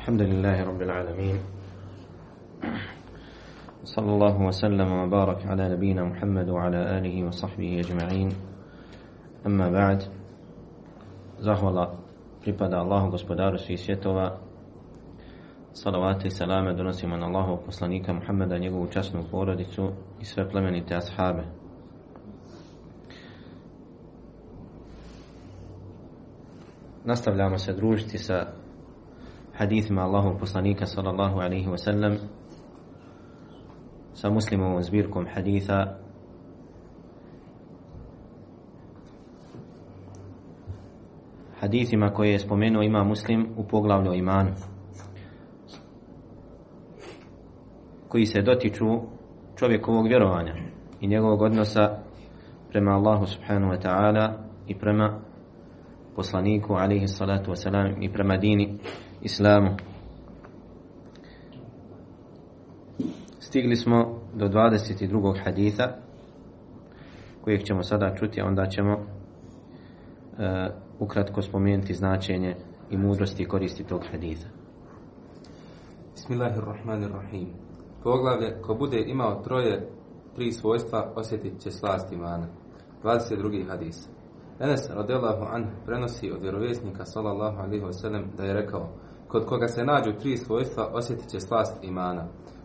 الحمد لله رب العالمين صلى الله وسلم وبارك على نبينا محمد وعلى آله وصحبه أجمعين أما بعد zahvala pripada Allahu gospodaru svih svjetova salavate i salame donosimo na Allahov poslanika Muhammeda njegovu časnu porodicu i sve plemenite ashabe nastavljamo se družiti sa hadithima Allahov poslanika sallallahu alaihi wasallam sa muslimovom zbirkom haditha hadithima koje je spomenuo ima muslim u poglavlju imanu koji se dotiču čovjekovog vjerovanja i njegovog odnosa prema Allahu subhanahu wa ta'ala i prema poslaniku alaihi salatu wasalam i prema dini islamu. Stigli smo do 22. haditha kojeg ćemo sada čuti, a onda ćemo uh, ukratko spomenuti značenje i mudrosti koristi tog haditha. Bismillahirrahmanirrahim. Poglavlje, ko bude imao troje, tri svojstva, osjetit će slast imana. 22. hadis. Enes radijallahu an prenosi od vjerovjesnika sallallahu alaihi wasallam da je rekao kod koga se nađu tri svojstva osjetit će slast imana.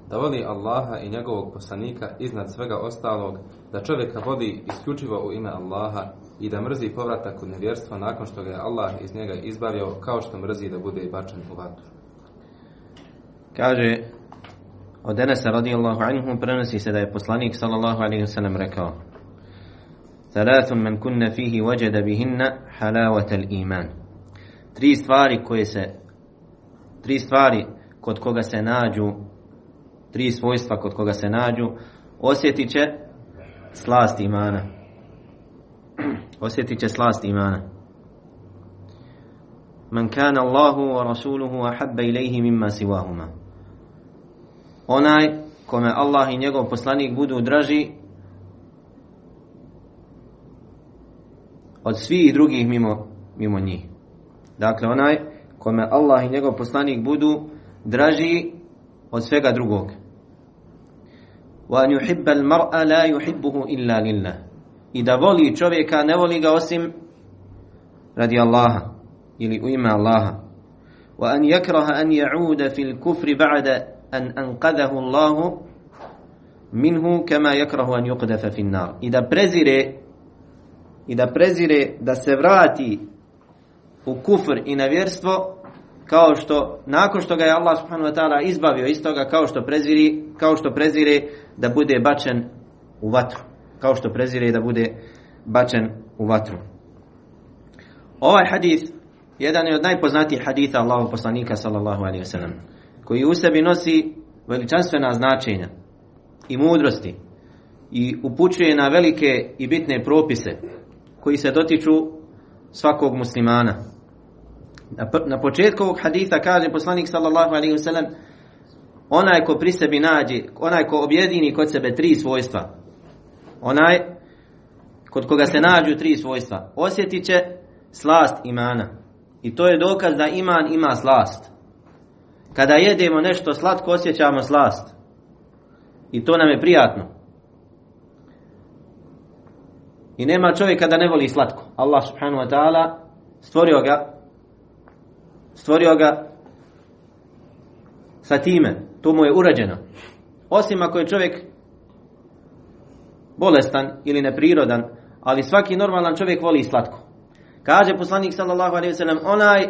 Da voli Allaha i njegovog poslanika iznad svega ostalog, da čovjeka vodi isključivo u ime Allaha i da mrzi povratak u nevjerstvo nakon što ga je Allah iz njega izbavio kao što mrzi da bude bačen u vatru. Kaže od Enesa radijallahu anhu prenosi se da je poslanik sallallahu alaihi wasallam rekao Salatun men kunna fihi wajada bihinna halawata iman Tri stvari koje se tri stvari kod koga se nađu tri svojstva kod koga se nađu. Osjetit će slast imana. Osjetit će slast imana. Man kana Allahu wa rasuluhu ahabba ilayhi mimma siwahuma. Onaj kome Allah i njegov poslanik budu draži od svih drugih mimo, mimo njih. Dakle, onaj kome Allah i njegov poslanik budu draži od svega drugog. وَأَنْ يُحِبَّ الْمَرْءَ لَا يُحِبُّهُ إِلَّا لِلَّهِ I da voli čovjeka, ne voli ga osim radi Allaha ili u ime Allaha. وَأَنْ يَكْرَهَ أَنْ يَعُودَ فِي الْكُفْرِ بَعْدَ أَنْ أَنْقَذَهُ اللَّهُ minhu kama yakrahu an yuqdafa fi an-nar. I da prezire i da prezire da se vrati u kufr i nevjerstvo kao što nakon što ga je Allah subhanahu wa ta'ala izbavio iz toga kao što preziri kao što prezire da bude bačen u vatru kao što prezire da bude bačen u vatru ovaj hadis jedan je od najpoznatijih haditha Allahov poslanika sallallahu alejhi ve sellem koji u sebi nosi veličanstvena značenja i mudrosti i upućuje na velike i bitne propise koji se dotiču svakog muslimana. Na početku ovog haditha kaže poslanik sallallahu alaihi wasallam onaj ko pri sebi nađe, onaj ko objedini kod sebe tri svojstva, onaj kod koga se nađu tri svojstva, osjetit će slast imana. I to je dokaz da iman ima slast. Kada jedemo nešto slatko, osjećamo slast. I to nam je prijatno. I nema čovjeka da ne voli slatko. Allah subhanahu wa ta'ala stvorio ga stvorio ga sa time. To mu je urađeno. Osim ako je čovjek bolestan ili neprirodan, ali svaki normalan čovjek voli slatko. Kaže poslanik sallallahu alejhi ve onaj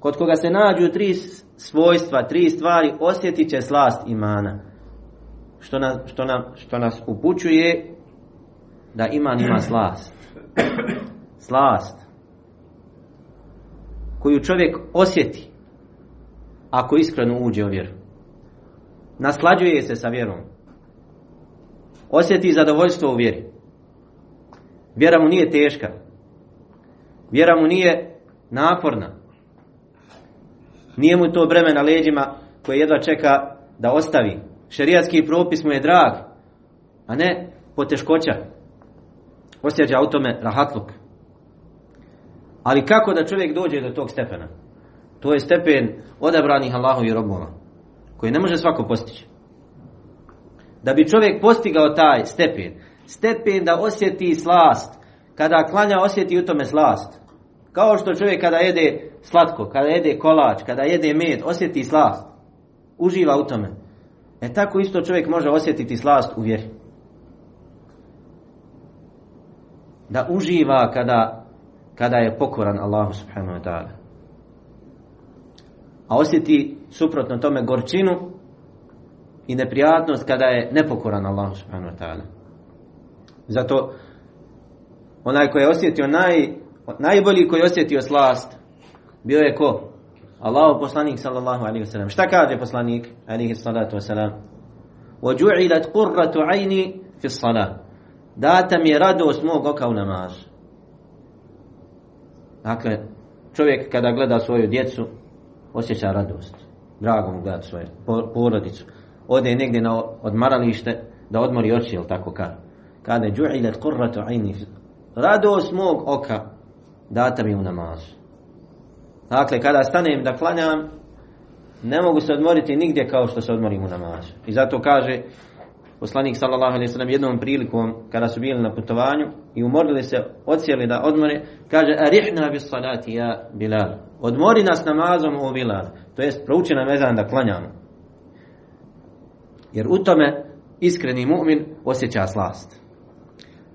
kod koga se nađu tri svojstva, tri stvari, osjetit će slast imana. Što nas, što, nam, što nas upućuje da iman ima slast. Slast. Koju čovjek osjeti ako iskreno uđe u vjeru. Naslađuje se sa vjerom. Osjeti zadovoljstvo u vjeri. Vjera mu nije teška. Vjera mu nije naporna. Nije mu to breme na leđima koje jedva čeka da ostavi. Šerijatski propis mu je drag, a ne poteškoća osjeća u tome rahatluk. Ali kako da čovjek dođe do tog stepena? To je stepen odabranih Allahovi robova, koji ne može svako postići. Da bi čovjek postigao taj stepen, stepen da osjeti slast, kada klanja osjeti u tome slast. Kao što čovjek kada jede slatko, kada jede kolač, kada jede med, osjeti slast. Uživa u tome. E tako isto čovjek može osjetiti slast u vjeri. Da uživa kada, kada je pokoran Allahu subhanahu wa ta'ala. A osjeti suprotno tome gorčinu i neprijatnost kada je nepokoran Allahu subhanahu wa ta'ala. Zato onaj koji je osjetio naj, najbolji koji je osjetio slast bio je ko? Allahu poslanik sallallahu alaihi wasallam. Šta kaže poslanik alaihi salatu wasalam? وَجُعِلَتْ قُرَّةُ عَيْنِ فِي الصَّلَاةِ Data mi je radost mog oka u namazu. Dakle, čovjek kada gleda svoju djecu, osjeća radost. Drago mu gleda svoju porodicu. Ode negdje na odmaralište da odmori oči, jel tako kaže. Kada je ju'ilat qurratu aini radost mog oka data mi u namazu. Dakle, kada stanem da klanjam, ne mogu se odmoriti nigdje kao što se odmorim u namazu. I zato kaže poslanik sallallahu alejhi ve sellem jednom prilikom kada su bili na putovanju i umorili se, odsjeli da odmore, kaže arihna bis salati ja Bilal. Odmori nas namazom o Bilal. To jest prouči nam ezan da klanjamo. Jer u tome iskreni mu'min osjeća slast.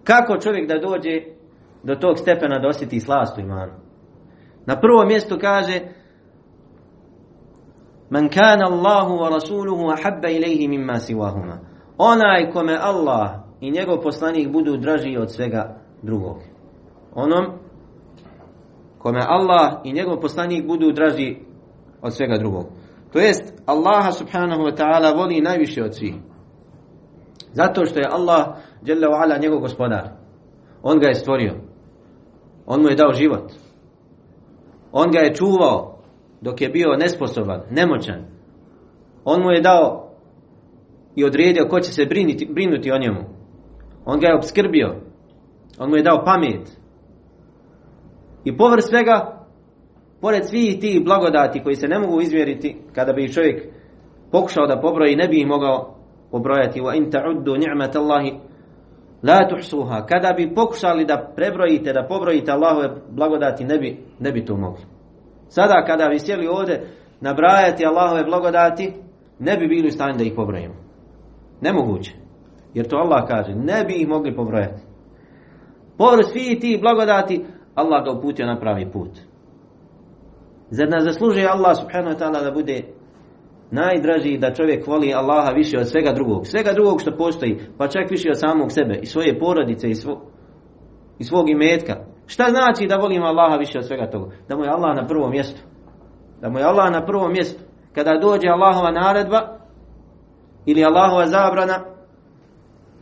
Kako čovjek da dođe do tog stepena da osjeti slast u imanu? Na prvo mjesto kaže Man kana Allahu wa rasuluhu ahabba ilayhi mimma siwahuma. Onaj kome Allah i njegov poslanik budu draži od svega drugog. Onom kome Allah i njegov poslanik budu draži od svega drugog. To jest Allaha subhanahu wa ta'ala voli najviše od svih. Zato što je Allah ala njegov gospodar. On ga je stvorio. On mu je dao život. On ga je čuvao dok je bio nesposoban, nemoćan. On mu je dao i odredio ko će se brinuti, brinuti o njemu. On ga je obskrbio. On mu je dao pamet. I povrh svega, pored svih tih blagodati koji se ne mogu izmjeriti, kada bi čovjek pokušao da pobroji, ne bi ih mogao pobrojati. Wa in ta'uddu ni'matallahi la tuhsuha. Kada bi pokušali da prebrojite, da pobrojite Allahove blagodati, ne bi, ne bi to mogli. Sada kada bi sjeli ovdje nabrajati Allahove blagodati, ne bi bili u stanju da ih pobrojimo. Nemoguće. Jer to Allah kaže, ne bi ih mogli pobrojati. Površ svi ti blagodati, Allah ga uputio na pravi put. Zar ne zaslužuje Allah subhanahu wa ta'ala da bude najdraži da čovjek voli Allaha više od svega drugog. Svega drugog što postoji, pa čak više od samog sebe i svoje porodice i, svo, i svog imetka. Šta znači da volimo Allaha više od svega toga? Da mu je Allah na prvom mjestu. Da mu je Allah na prvom mjestu. Kada dođe Allahova naredba ili Allahova zabrana,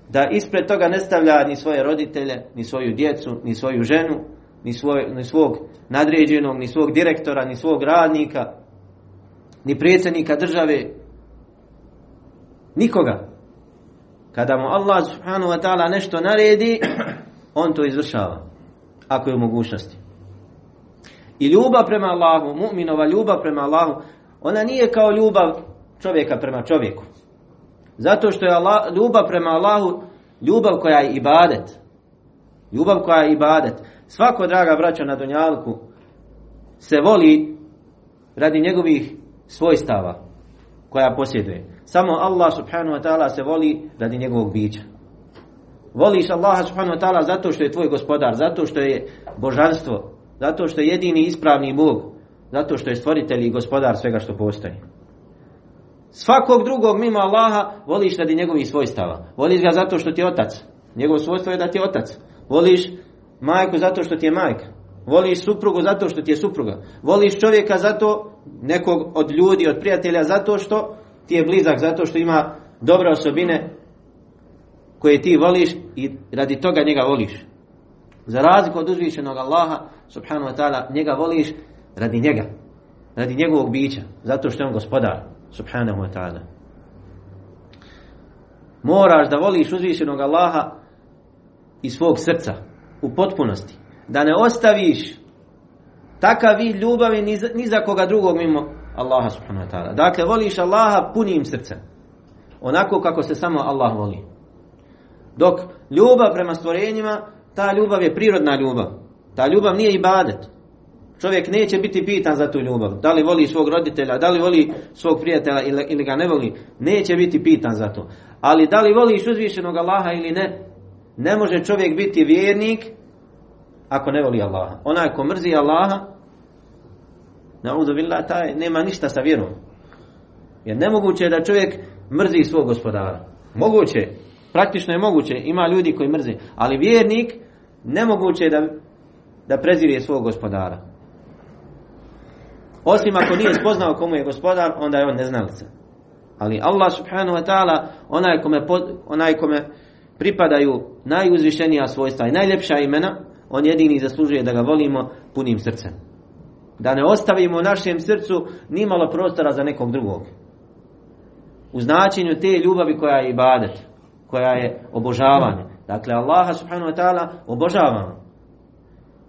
da ispred toga ne stavlja ni svoje roditelje, ni svoju djecu, ni svoju ženu, ni, svoj, ni svog nadređenog, ni svog direktora, ni svog radnika, ni predsjednika države, nikoga. Kada mu Allah subhanahu wa ta'ala nešto naredi, on to izvršava ako je u mogućnosti. I ljubav prema Allahu, mu'minova ljubav prema Allahu, ona nije kao ljubav čovjeka prema čovjeku. Zato što je Allah, ljubav prema Allahu ljubav koja je ibadet. Ljubav koja je ibadet. Svako, draga braća na Dunjalku, se voli radi njegovih svojstava koja posjeduje. Samo Allah subhanahu wa ta'ala se voli radi njegovog bića. Voliš Allaha subhanahu wa ta'ala zato što je tvoj gospodar, zato što je božanstvo, zato što je jedini ispravni Bog, zato što je stvoritelj i gospodar svega što postoji. Svakog drugog mimo Allaha voliš radi njegovih svojstava. Voliš ga zato što ti je otac. Njegov svojstvo je da ti je otac. Voliš majku zato što ti je majka. Voliš suprugu zato što ti je supruga. Voliš čovjeka zato, nekog od ljudi, od prijatelja, zato što ti je blizak, zato što ima dobre osobine koje ti voliš i radi toga njega voliš. Za razliku od uzvišenog Allaha, subhanahu wa ta'ala, njega voliš radi njega. Radi njegovog bića. Zato što je on gospodar, subhanahu wa ta'ala. Moraš da voliš uzvišenog Allaha iz svog srca, u potpunosti. Da ne ostaviš takav vid ljubavi ni za, ni za koga drugog mimo Allaha subhanahu wa ta'ala. Dakle, voliš Allaha punim srcem. Onako kako se samo Allah voli. Dok ljubav prema stvorenjima, ta ljubav je prirodna ljubav. Ta ljubav nije ibadet. Čovjek neće biti pitan za tu ljubav. Da li voli svog roditelja, da li voli svog prijatelja ili, ili ga ne voli. Neće biti pitan za to. Ali da li voliš uzvišenog Allaha ili ne, ne može čovjek biti vjernik ako ne voli Allaha. Onaj ko mrzi Allaha, naudu billah, taj nema ništa sa vjerom. Jer nemoguće je da čovjek mrzi svog gospodara. Moguće, praktično je moguće, ima ljudi koji mrzi, ali vjernik nemoguće je da, da prezirje svog gospodara. Osim ako nije spoznao komu je gospodar, onda je on neznalica. Ali Allah subhanahu wa ta'ala, onaj kome, onaj kome pripadaju najuzvišenija svojstva i najljepša imena, on jedini zaslužuje da ga volimo punim srcem. Da ne ostavimo u našem srcu nimalo prostora za nekog drugog. U značenju te ljubavi koja je ibadet, koja je obožavanje. Dakle, Allaha subhanahu wa ta'ala obožavamo.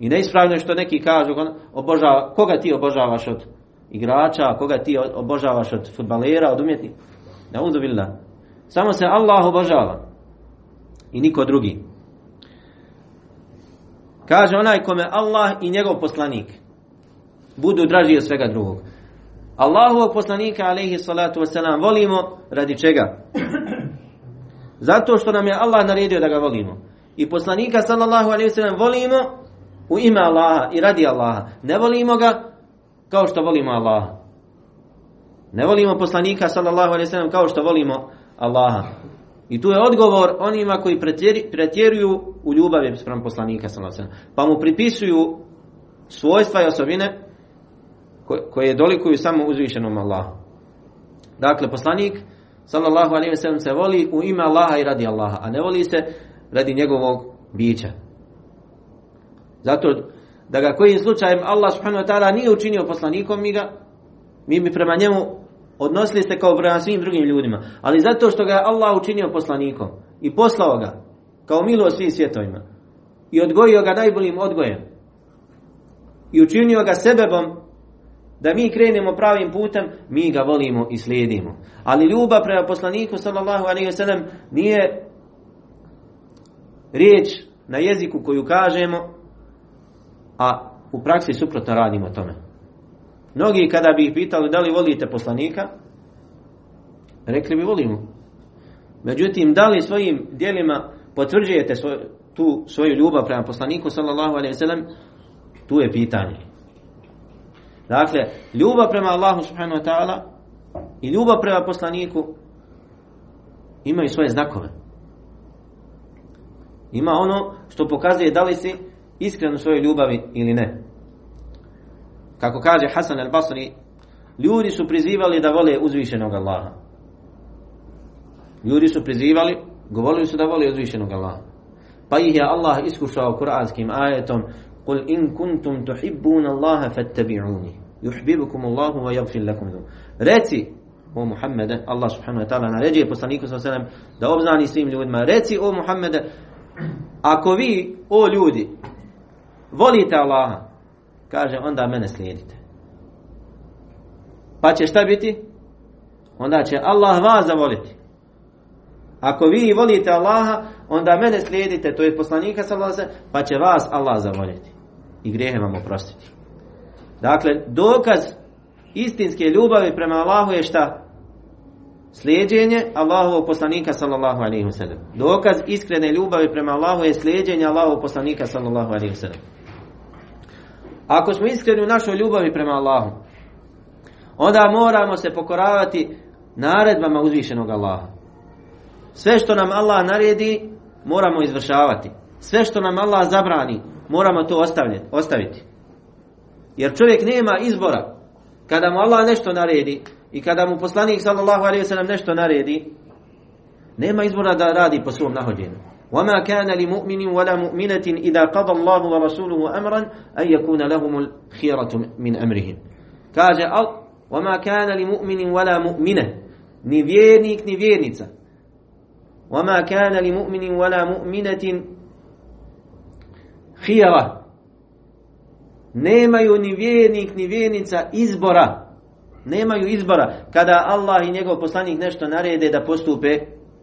I neispravno je što neki kažu, obožava, koga ti obožavaš od igrača, koga ti obožavaš od futbalera, od umjetnika. Da uzubillah. Samo se Allah obožava. I niko drugi. Kaže onaj kome Allah i njegov poslanik budu draži od svega drugog. Allahovog poslanika, alaihi salatu wasalam, volimo radi čega? Zato što nam je Allah naredio da ga volimo. I poslanika, sallallahu alaihi wasalam, volimo u ime Allaha i radi Allaha. Ne volimo ga kao što volimo Allaha. Ne volimo poslanika, sallallahu alaihi wasalam, kao što volimo Allaha. I tu je odgovor onima koji pretjeruju u ljubavi sprem poslanika sallallahu alaihi wasalam. Pa mu pripisuju svojstva i osobine koje dolikuju samo uzvišenom Allahu. Dakle, poslanik sallallahu alaihi wasallam se voli u ime Allaha i radi Allaha, a ne voli se radi njegovog bića. Zato da ga kojim slučajem Allah subhanahu wa ta'ala nije učinio poslanikom, mi ga mi bi prema njemu odnosili se kao prema svim drugim ljudima. Ali zato što ga je Allah učinio poslanikom i poslao ga kao milo svim svjetovima i odgojio ga najboljim odgojem i učinio ga sebebom da mi krenemo pravim putem, mi ga volimo i slijedimo. Ali ljubav prema poslaniku sallallahu alaihi wasallam nije riječ na jeziku koju kažemo, a u praksi suprotno radimo tome. Mnogi kada bi ih pitali da li volite poslanika, rekli bi volimo. Međutim, da li svojim dijelima potvrđujete svoj, tu svoju ljubav prema poslaniku sallallahu alaihi wasallam, tu je pitanje. Dakle, ljubav prema Allahu subhanahu wa ta'ala i ljubav prema poslaniku imaju svoje znakove. Ima ono što pokazuje da li si iskren u svojoj ljubavi ili ne. Kako kaže Hasan al-Basri, ljudi su prizivali da vole uzvišenog Allaha. Ljudi su prizivali, govorili su da vole uzvišenog Allaha. Pa ih je Allah iskušao kuranskim ajetom قل إن كنتم تحبون الله فاتبعوني يحببكم الله ويغفر لكم ذنوب reci o Muhammede Allah subhanahu wa ta'ala naređuje poslaniku sallallahu da obznani svim ljudima reci o Muhammede ako vi o ljudi volite Allaha? Kaže onda mene slijedite. Pa će šta biti? Onda će Allah vas zavoliti. Ako vi volite Allaha onda mene slijedite to je poslanika sallallahu pa će vas Allah zavoljeti i grijehe vam oprostiti. Dakle, dokaz istinske ljubavi prema Allahu je šta? Slijedjenje Allahovog poslanika sallallahu alaihi wa sallam. Dokaz iskrene ljubavi prema Allahu je slijedjenje Allahovog poslanika sallallahu alaihi wa sallam. Ako smo iskreni u našoj ljubavi prema Allahu, onda moramo se pokoravati naredbama uzvišenog Allaha. Sve što nam Allah naredi, moramo izvršavati. Sve što nam Allah zabrani, moramo to ostaviti. Jer čovjek nema izbora. Kada mu Allah nešto naredi i kada mu poslanik sallallahu alejhi ve sellem nešto naredi, nema izbora da radi po svom nahođenju. وما كان لمؤمن ولا مؤمنة إذا قضى الله ورسوله أمرا أن يكون لهم الخيرة من أمرهم كاجة وما كان لمؤمن ولا مؤمنة ni vjernik ni vjernica وما كان لمؤمن ولا مؤمنة hijava Nemaju ni vjernik ni vjernica izbora. Nemaju izbora. Kada Allah i njegov poslanik nešto narede da postupe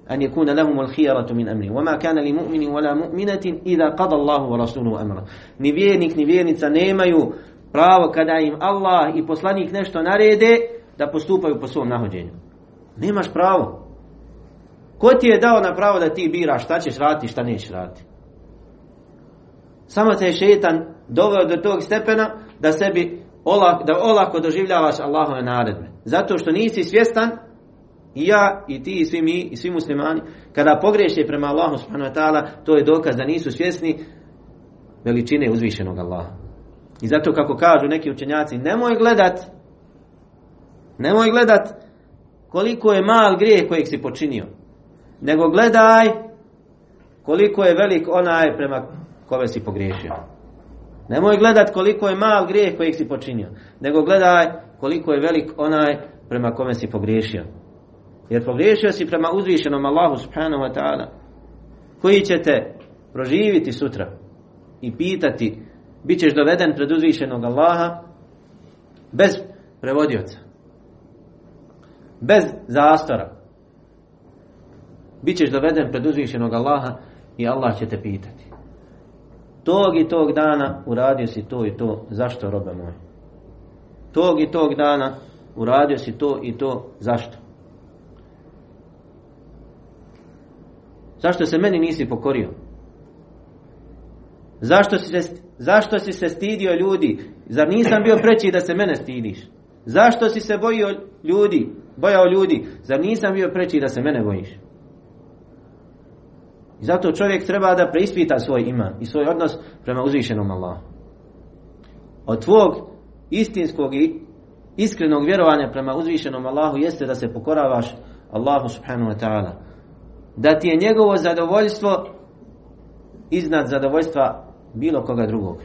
an yakuna lahum al-khiyaratu min amri. Wama kana li mu'minin wala mu'minatin idha qada Allahu wa rasuluhu amra. Ni vjernik ni vjernica nemaju pravo kada im Allah i poslanik nešto narede da postupaju po svom nahođenju. Nemaš pravo. Ko ti je dao na pravo da ti biraš šta ćeš raditi šta nećeš raditi? Samo te je šetan doveo do tog stepena da sebi da olako doživljavaš Allahove naredbe. Zato što nisi svjestan i ja i ti i svi mi i svi muslimani kada pogriješe prema Allahu subhanahu wa ta'ala to je dokaz da nisu svjesni veličine uzvišenog Allaha. I zato kako kažu neki učenjaci nemoj gledat nemoj gledat koliko je mal grijeh kojeg si počinio nego gledaj koliko je velik onaj prema kome si pogriješio. Nemoj gledat koliko je mal grijeh kojeg si počinio, nego gledaj koliko je velik onaj prema kome si pogriješio. Jer pogriješio si prema uzvišenom Allahu subhanahu wa ta'ala, koji će te proživiti sutra i pitati, bit ćeš doveden pred uzvišenog Allaha bez prevodioca, bez zastora. Bićeš doveden pred uzvišenog Allaha i Allah će te pitati. Tog i tog dana uradio si to i to, zašto robe moj? Tog i tog dana uradio si to i to, zašto? Zašto se meni nisi pokorio? Zašto si, se, zašto si se stidio ljudi? Zar nisam bio preći da se mene stidiš? Zašto si se bojio ljudi? Bojao ljudi? Zar nisam bio preći da se mene bojiš? Zato čovjek treba da preispita svoj iman i svoj odnos prema uzvišenom Allahu. Od tvog istinskog i iskrenog vjerovanja prema uzvišenom Allahu jeste da se pokoravaš Allahu subhanahu wa ta'ala. Da ti je njegovo zadovoljstvo iznad zadovoljstva bilo koga drugog.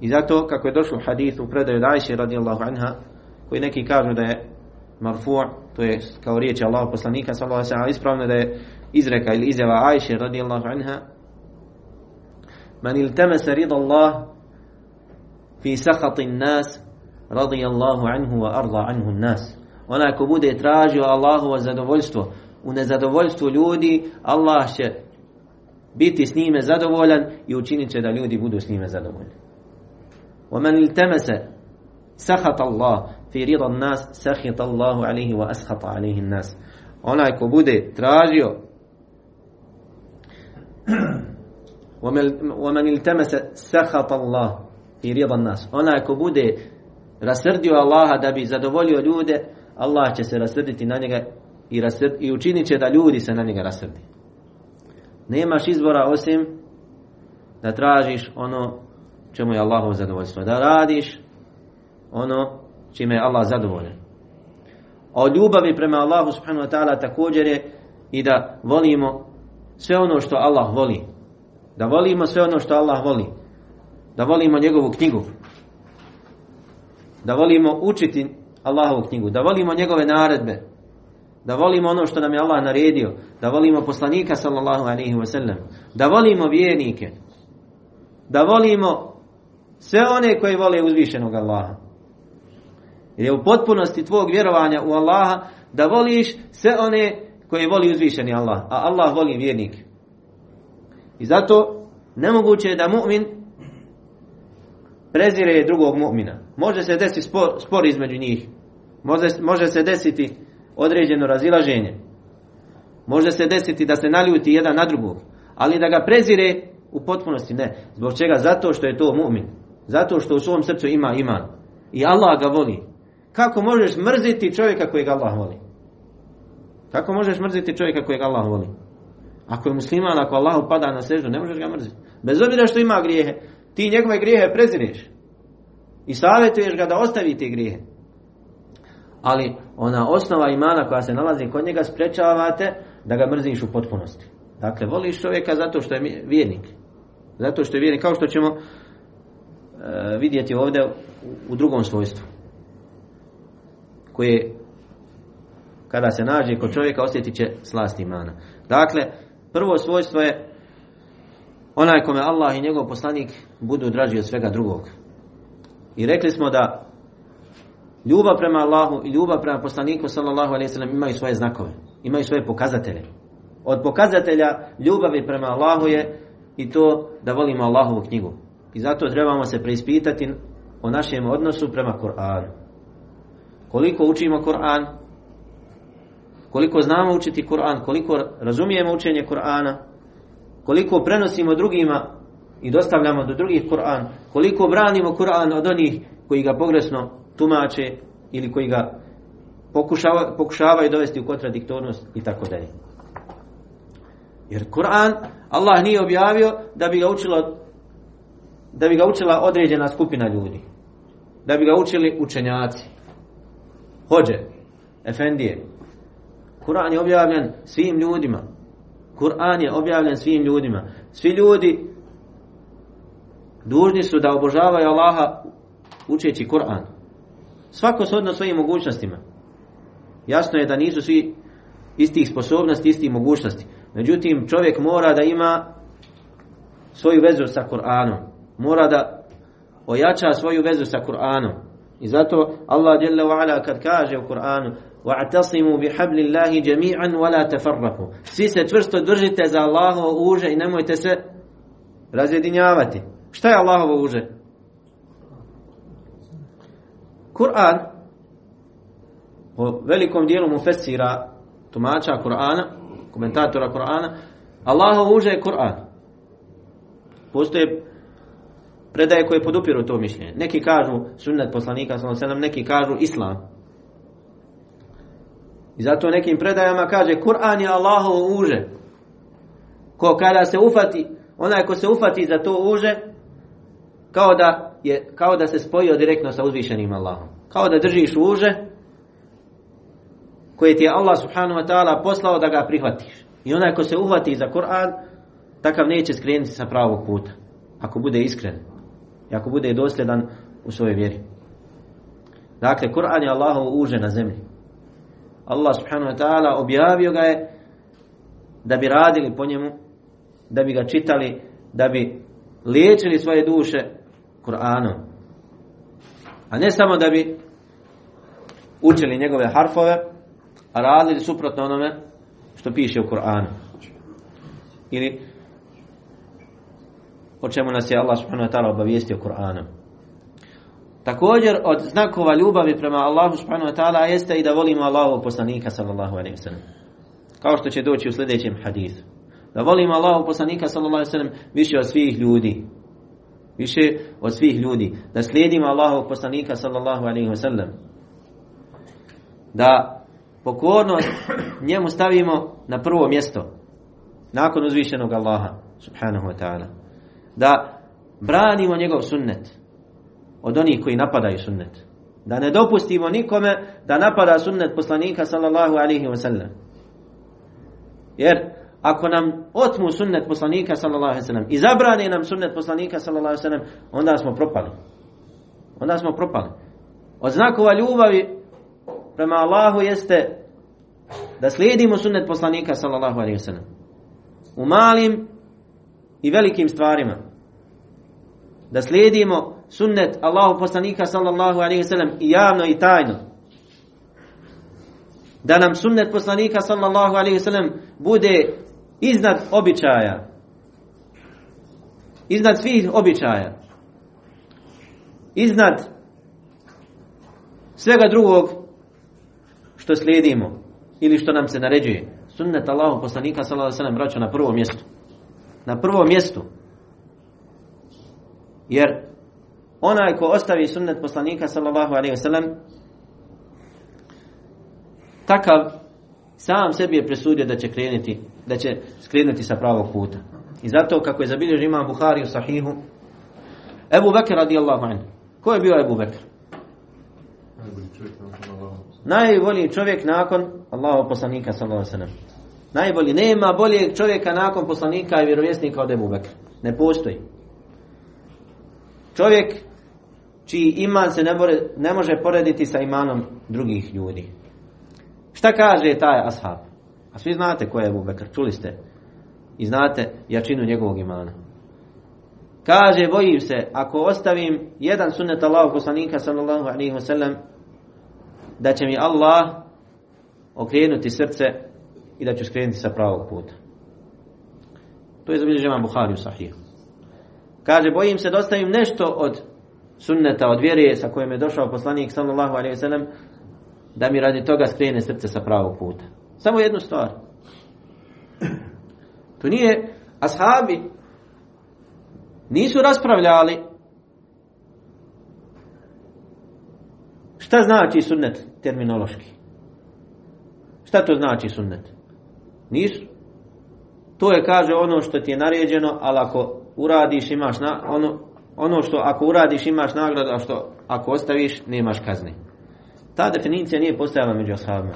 I zato, kako je došlo u u predaju Dajše radijallahu anha, koji neki kažu da je marfu' to je kao riječ Allahu poslanika sallallahu alejhi ispravno da je izreka ili izjava Ajše radijallahu anha Man iltamasa rida Allah fi sakhati nas radijallahu anhu wa arda anhu nas Onaj ko bude tražio Allahovo zadovoljstvo u nezadovoljstvu ljudi Allah će biti s njime zadovoljan i učinit će da ljudi budu s njime zadovoljni. ومن التمس سخط الله في رضا الناس سخط الله عليه واسخط عليه الناس onaj ko bude tražio ومن التمس سخط الله في رضا الناس onaj ko bude rasrdio Allaha da bi zadovoljio ljude Allah će se rasrditi na njega i, rasrd, i učinit će da ljudi se na njega rasrdi nemaš izbora osim da tražiš ono čemu je Allahov zadovoljstvo da radiš ono čime je Allah zadovoljan a od ljubavi prema Allahu subhanahu wa ta'ala također je i da volimo sve ono što Allah voli. Da volimo sve ono što Allah voli. Da volimo njegovu knjigu. Da volimo učiti Allahovu knjigu. Da volimo njegove naredbe. Da volimo ono što nam je Allah naredio. Da volimo poslanika sallallahu alaihi wa sallam. Da volimo vjernike. Da volimo sve one koji vole uzvišenog Allaha. Jer je u potpunosti tvog vjerovanja u Allaha da voliš sve one koje voli uzvišeni Allah, a Allah voli vjernike. I zato nemoguće je da mu'min prezire drugog mu'mina. Može se desiti spor, spor između njih. Može, može se desiti određeno razilaženje. Može se desiti da se naljuti jedan na drugog. Ali da ga prezire u potpunosti ne. Zbog čega? Zato što je to mu'min. Zato što u svom srcu ima iman. I Allah ga voli. Kako možeš mrziti čovjeka kojeg Allah voli? Kako možeš mrziti čovjeka kojeg Allah voli? Ako je musliman, ako Allah pada na sežu, ne možeš ga mrziti. Bez obzira što ima grijehe, ti njegove grijehe prezireš. I savjetuješ ga da ostavi te grijehe. Ali ona osnova imana koja se nalazi kod njega sprečavate da ga mrziš u potpunosti. Dakle, voliš čovjeka zato što je vjernik. Zato što je vjernik, kao što ćemo uh, vidjeti ovdje u drugom svojstvu. Koje kada se nađe kod čovjeka osjetit će slast imana. Dakle, prvo svojstvo je onaj kome Allah i njegov poslanik budu draži od svega drugog. I rekli smo da ljubav prema Allahu i ljubav prema poslaniku sallallahu alejhi ve imaju svoje znakove, imaju svoje pokazatelje. Od pokazatelja ljubavi prema Allahu je i to da volimo Allahovu knjigu. I zato trebamo se preispitati o našem odnosu prema Kur'anu. Koliko učimo Kur'an, koliko znamo učiti Kur'an, koliko razumijemo učenje Kur'ana, koliko prenosimo drugima i dostavljamo do drugih Kur'an, koliko branimo Kur'an od onih koji ga pogrešno tumače ili koji ga pokušava, pokušavaju dovesti u kontradiktornost i tako dalje. Jer Kur'an Allah nije objavio da bi ga učilo da bi ga učila određena skupina ljudi. Da bi ga učili učenjaci. Hođe, efendije. Kur'an je objavljen svim ljudima. Kur'an je objavljen svim ljudima. Svi ljudi dužni su da obožavaju Allaha učeći Kur'an. Svako shodno svojim mogućnostima. Jasno je da nisu svi istih sposobnosti, istih mogućnosti. Međutim, čovjek mora da ima svoju vezu sa Kur'anom. Mora da ojača svoju vezu sa Kur'anom. I zato Allah ala kad kaže u Kur'anu وَاعْتَصِمُوا بِحَبْلِ اللَّهِ جَمِيعًا وَلَا تَفَرَّقُوا Svi se čvrsto držite za Allahovo uže i nemojte se razjedinjavati. Šta je Allahovo uže? Kur'an po velikom dijelu mu fesira tumača Kur'ana, komentatora Kur'ana, Allahovo uže je Kur'an. Postoje predaje koje podupiru to mišljenje. Neki kažu sunnet poslanika, sallam, neki kažu islam. I zato nekim predajama kaže Kur'an je Allahovo uže. Ko kada se ufati, onaj ko se ufati za to uže, kao da, je, kao da se spojio direktno sa uzvišenim Allahom. Kao da držiš uže koje ti je Allah subhanahu wa ta'ala poslao da ga prihvatiš. I onaj ko se uhvati za Kur'an, takav neće skrenuti sa pravog puta. Ako bude iskren. I ako bude dosljedan u svojoj vjeri. Dakle, Kur'an je Allahovo uže na zemlji. Allah subhanahu wa ta'ala objavio ga je da bi radili po njemu, da bi ga čitali, da bi liječili svoje duše Kur'anom. A ne samo da bi učili njegove harfove, a radili suprotno onome što piše u Kur'anu. Ili o čemu nas je Allah subhanahu wa ta'ala obavijestio Kur'anom. Također od znakova ljubavi prema Allahu subhanahu wa ta'ala jeste i da volimo Allahovog poslanika sallallahu alaihi sallam. Kao što će doći u sljedećem hadisu. Da volimo Allahovog poslanika sallallahu alaihi sallam više od svih ljudi. Više od svih ljudi. Da slijedimo Allahovog poslanika sallallahu alaihi sallam. Da pokornost njemu stavimo na prvo mjesto. Nakon uzvišenog Allaha subhanahu wa ta'ala. Da branimo njegov sunnet od onih koji napadaju sunnet. Da ne dopustimo nikome da napada sunnet poslanika sallallahu alaihi wa sallam. Jer ako nam otmu sunnet poslanika sallallahu alaihi wa sallam i zabrane nam sunnet poslanika sallallahu alaihi wa sallam, onda smo propali. Onda smo propali. Od znakova ljubavi prema Allahu jeste da slijedimo sunnet poslanika sallallahu alaihi wa sallam. U malim i velikim stvarima. Da slijedimo sunnet Allahu poslanika sallallahu alaihi wa sallam i javno i tajno. Da nam sunnet poslanika sallallahu alaihi wa sallam bude iznad običaja. Iznad svih običaja. Iznad svega drugog što slijedimo ili što nam se naređuje. Sunnet Allahu poslanika sallallahu alaihi wa sallam vraća na prvo mjesto. Na prvo mjesto. Jer onaj ko ostavi sunnet poslanika sallallahu alaihi wasallam takav sam sebi je presudio da će krenuti da će skrenuti sa pravog puta. I zato kako je zabilježio imam Buhari u sahihu Ebu Bekir radijallahu anhu. Ko je bio Ebu Bekir? najbolji čovjek nakon Allahu poslanika sallallahu alaihi wasallam. Najbolji, nema boljeg čovjeka nakon poslanika i vjerovjesnika od Ebu Bekir ne postoji. Čovjek čiji iman se ne, bore, ne može porediti sa imanom drugih ljudi. Šta kaže taj ashab? A svi znate ko je Ebu Bekr, čuli ste. I znate jačinu njegovog imana. Kaže, bojim se, ako ostavim jedan sunnet Allahu poslanika sallallahu alaihi wasallam, da će mi Allah okrenuti srce i da ću skrenuti sa pravog puta. To je zabilježio imam Buhari u Sahih. Kaže, bojim se da ostavim nešto od sunneta, od vjere sa kojim je došao poslanik sallallahu alaihi wasallam, da mi radi toga skrene srce sa pravog puta. Samo jednu stvar. To nije ashabi nisu raspravljali šta znači sunnet terminološki. Šta to znači sunnet? Nisu. To je, kaže, ono što ti je naređeno, ali ako uradiš imaš na, ono, ono što ako uradiš imaš nagradu, a što ako ostaviš nemaš kazni. Ta definicija nije postojala među ashabima.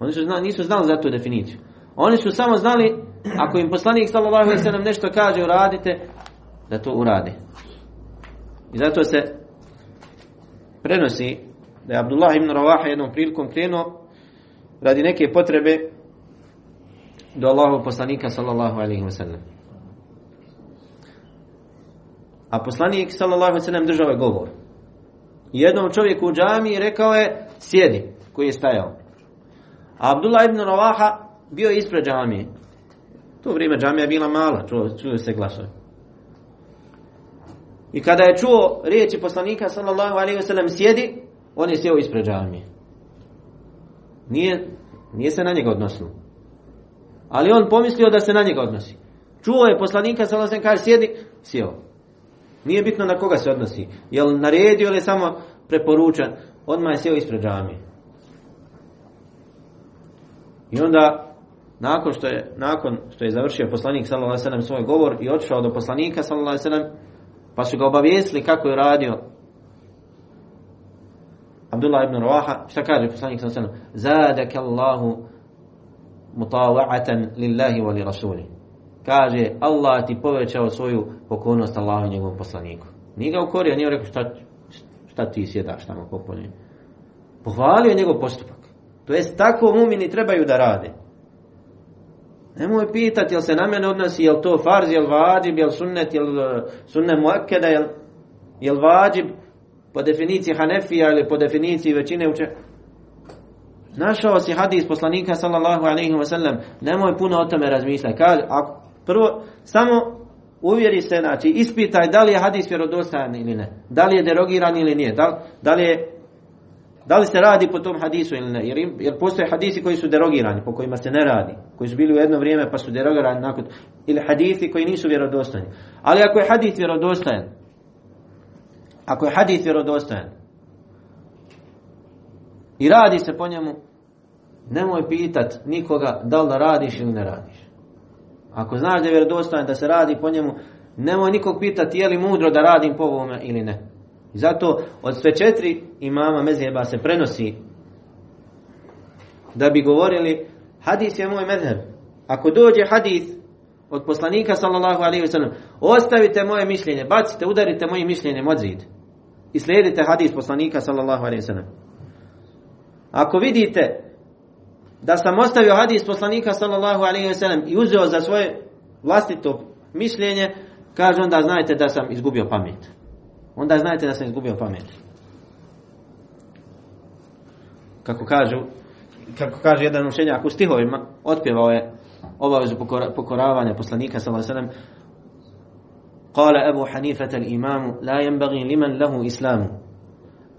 Oni su znali, nisu znali za tu definiciju. Oni su samo znali, ako im poslanik sallallahu alejhi ve nešto kaže uradite, da to urade. I zato se prenosi da je Abdullah ibn Ravaha jednom prilikom krenuo radi neke potrebe do Allahu poslanika sallallahu alejhi ve. A poslanik sallallahu alejhi ve držao je govor. Jednom čovjeku u džamiji rekao je sjedi, koji je stajao. A Abdullah ibn Ravaha bio je ispred džamije. To vrijeme džamija je bila mala, čuo, se glasovi. I kada je čuo riječi poslanika sallallahu alaihi wasallam sjedi, on je sjeo ispred džamije. Nije, nije se na njega odnosilo. Ali on pomislio da se na njega odnosi. Čuo je poslanika sallallahu alaihi wasallam kaže sjedi, sjeo. Nije bitno na koga se odnosi. Jel naredio ili samo preporučan, odmah je sjeo ispred džamije. I onda nakon što je nakon što je završio poslanik sallallahu alejhi svoj govor i otišao do poslanika sallallahu alejhi pa su ga obavijestili kako je radio Abdullah ibn Rawaha šta kaže poslanik sallallahu alejhi ve sellem zadaka Allahu mutawa'atan lillahi wa li rasuli kaže Allah ti povećao svoju pokornost Allahu i njegovom poslaniku nije ga ukorio nije rekao šta šta ti sjedaš tamo popolje pohvalio njegov postupak to jest tako mumini trebaju da rade Nemoj pitati jel se na mene odnosi, jel to farz, jel vađib, jel sunnet, jel sunne muakkeda, jel, jel vađib po definiciji Hanefija ili po definiciji većine uče. Našao si hadis poslanika sallallahu alaihi wa sallam, nemoj puno o tome razmišljati. Kaže, ako, prvo, samo uvjeri se, znači, ispitaj da li je hadis vjerodostajan ili ne. Da li je derogiran ili nije. Da, da li je Da li se radi po tom hadisu ili ne? Jer, jer postoje hadisi koji su derogirani, po kojima se ne radi. Koji su bili u jedno vrijeme pa su derogirani nakon. Ili hadisi koji nisu vjerodostojni. Ali ako je hadis vjerodostojan, ako je hadis vjerodostojan, i radi se po njemu, nemoj pitat nikoga da li da radiš ili ne radiš. Ako znaš da je vjerodostojan da se radi po njemu, nemoj nikog pitati je li mudro da radim po ovome ili ne. I zato od sve četiri imama mezheba se prenosi da bi govorili hadis je moj mezheb. Ako dođe hadis od poslanika sallallahu alaihi wa sallam ostavite moje mišljenje, bacite, udarite moje mišljenje od zid i slijedite hadis poslanika sallallahu alaihi wa sallam. Ako vidite da sam ostavio hadis poslanika sallallahu alaihi wa sallam i uzeo za svoje vlastito mišljenje, kaže onda znajte da sam izgubio pamet onda znajte da sam izgubio pamet. Kako kažu, kako kaže jedan učenjak u stihovima, otpjevao je obavezu pokoravanja poslanika sallallahu alejhi ve sellem. قال أبو حنيفة الإمام لا ينبغي لمن له إسلام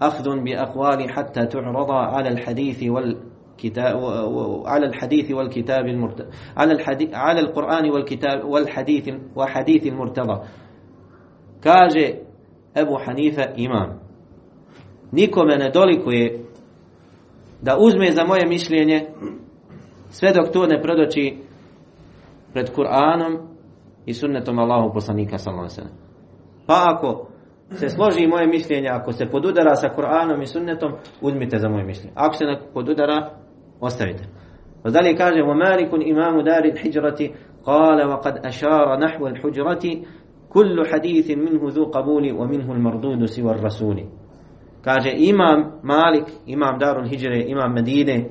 أخذ بأقوال حتى تعرض على الحديث والكتاب على الحديث والكتاب المرتضى على الحديث على القرآن والكتاب والحديث وحديث المرتضى كاجي Ebu Hanife imam. Nikome ne dolikuje da uzme za moje mišljenje sve dok to ne predoči pred Kur'anom i sunnetom Allahu poslanika sallallahu alejhi Pa ako se složi moje mišljenje, ako se podudara sa Kur'anom i sunnetom, uzmite za moje mišljenje. Ako se ne podudara, ostavite. Dalje kaže: "Wa Malikun imamu dari al-hijrati qala wa qad ashara nahwa al-hujrati kullu hadithin minhu dhu qabuli wa minhu al-mardudu siwa ar-rasuli kaže imam Malik imam Darul Hijre imam Medine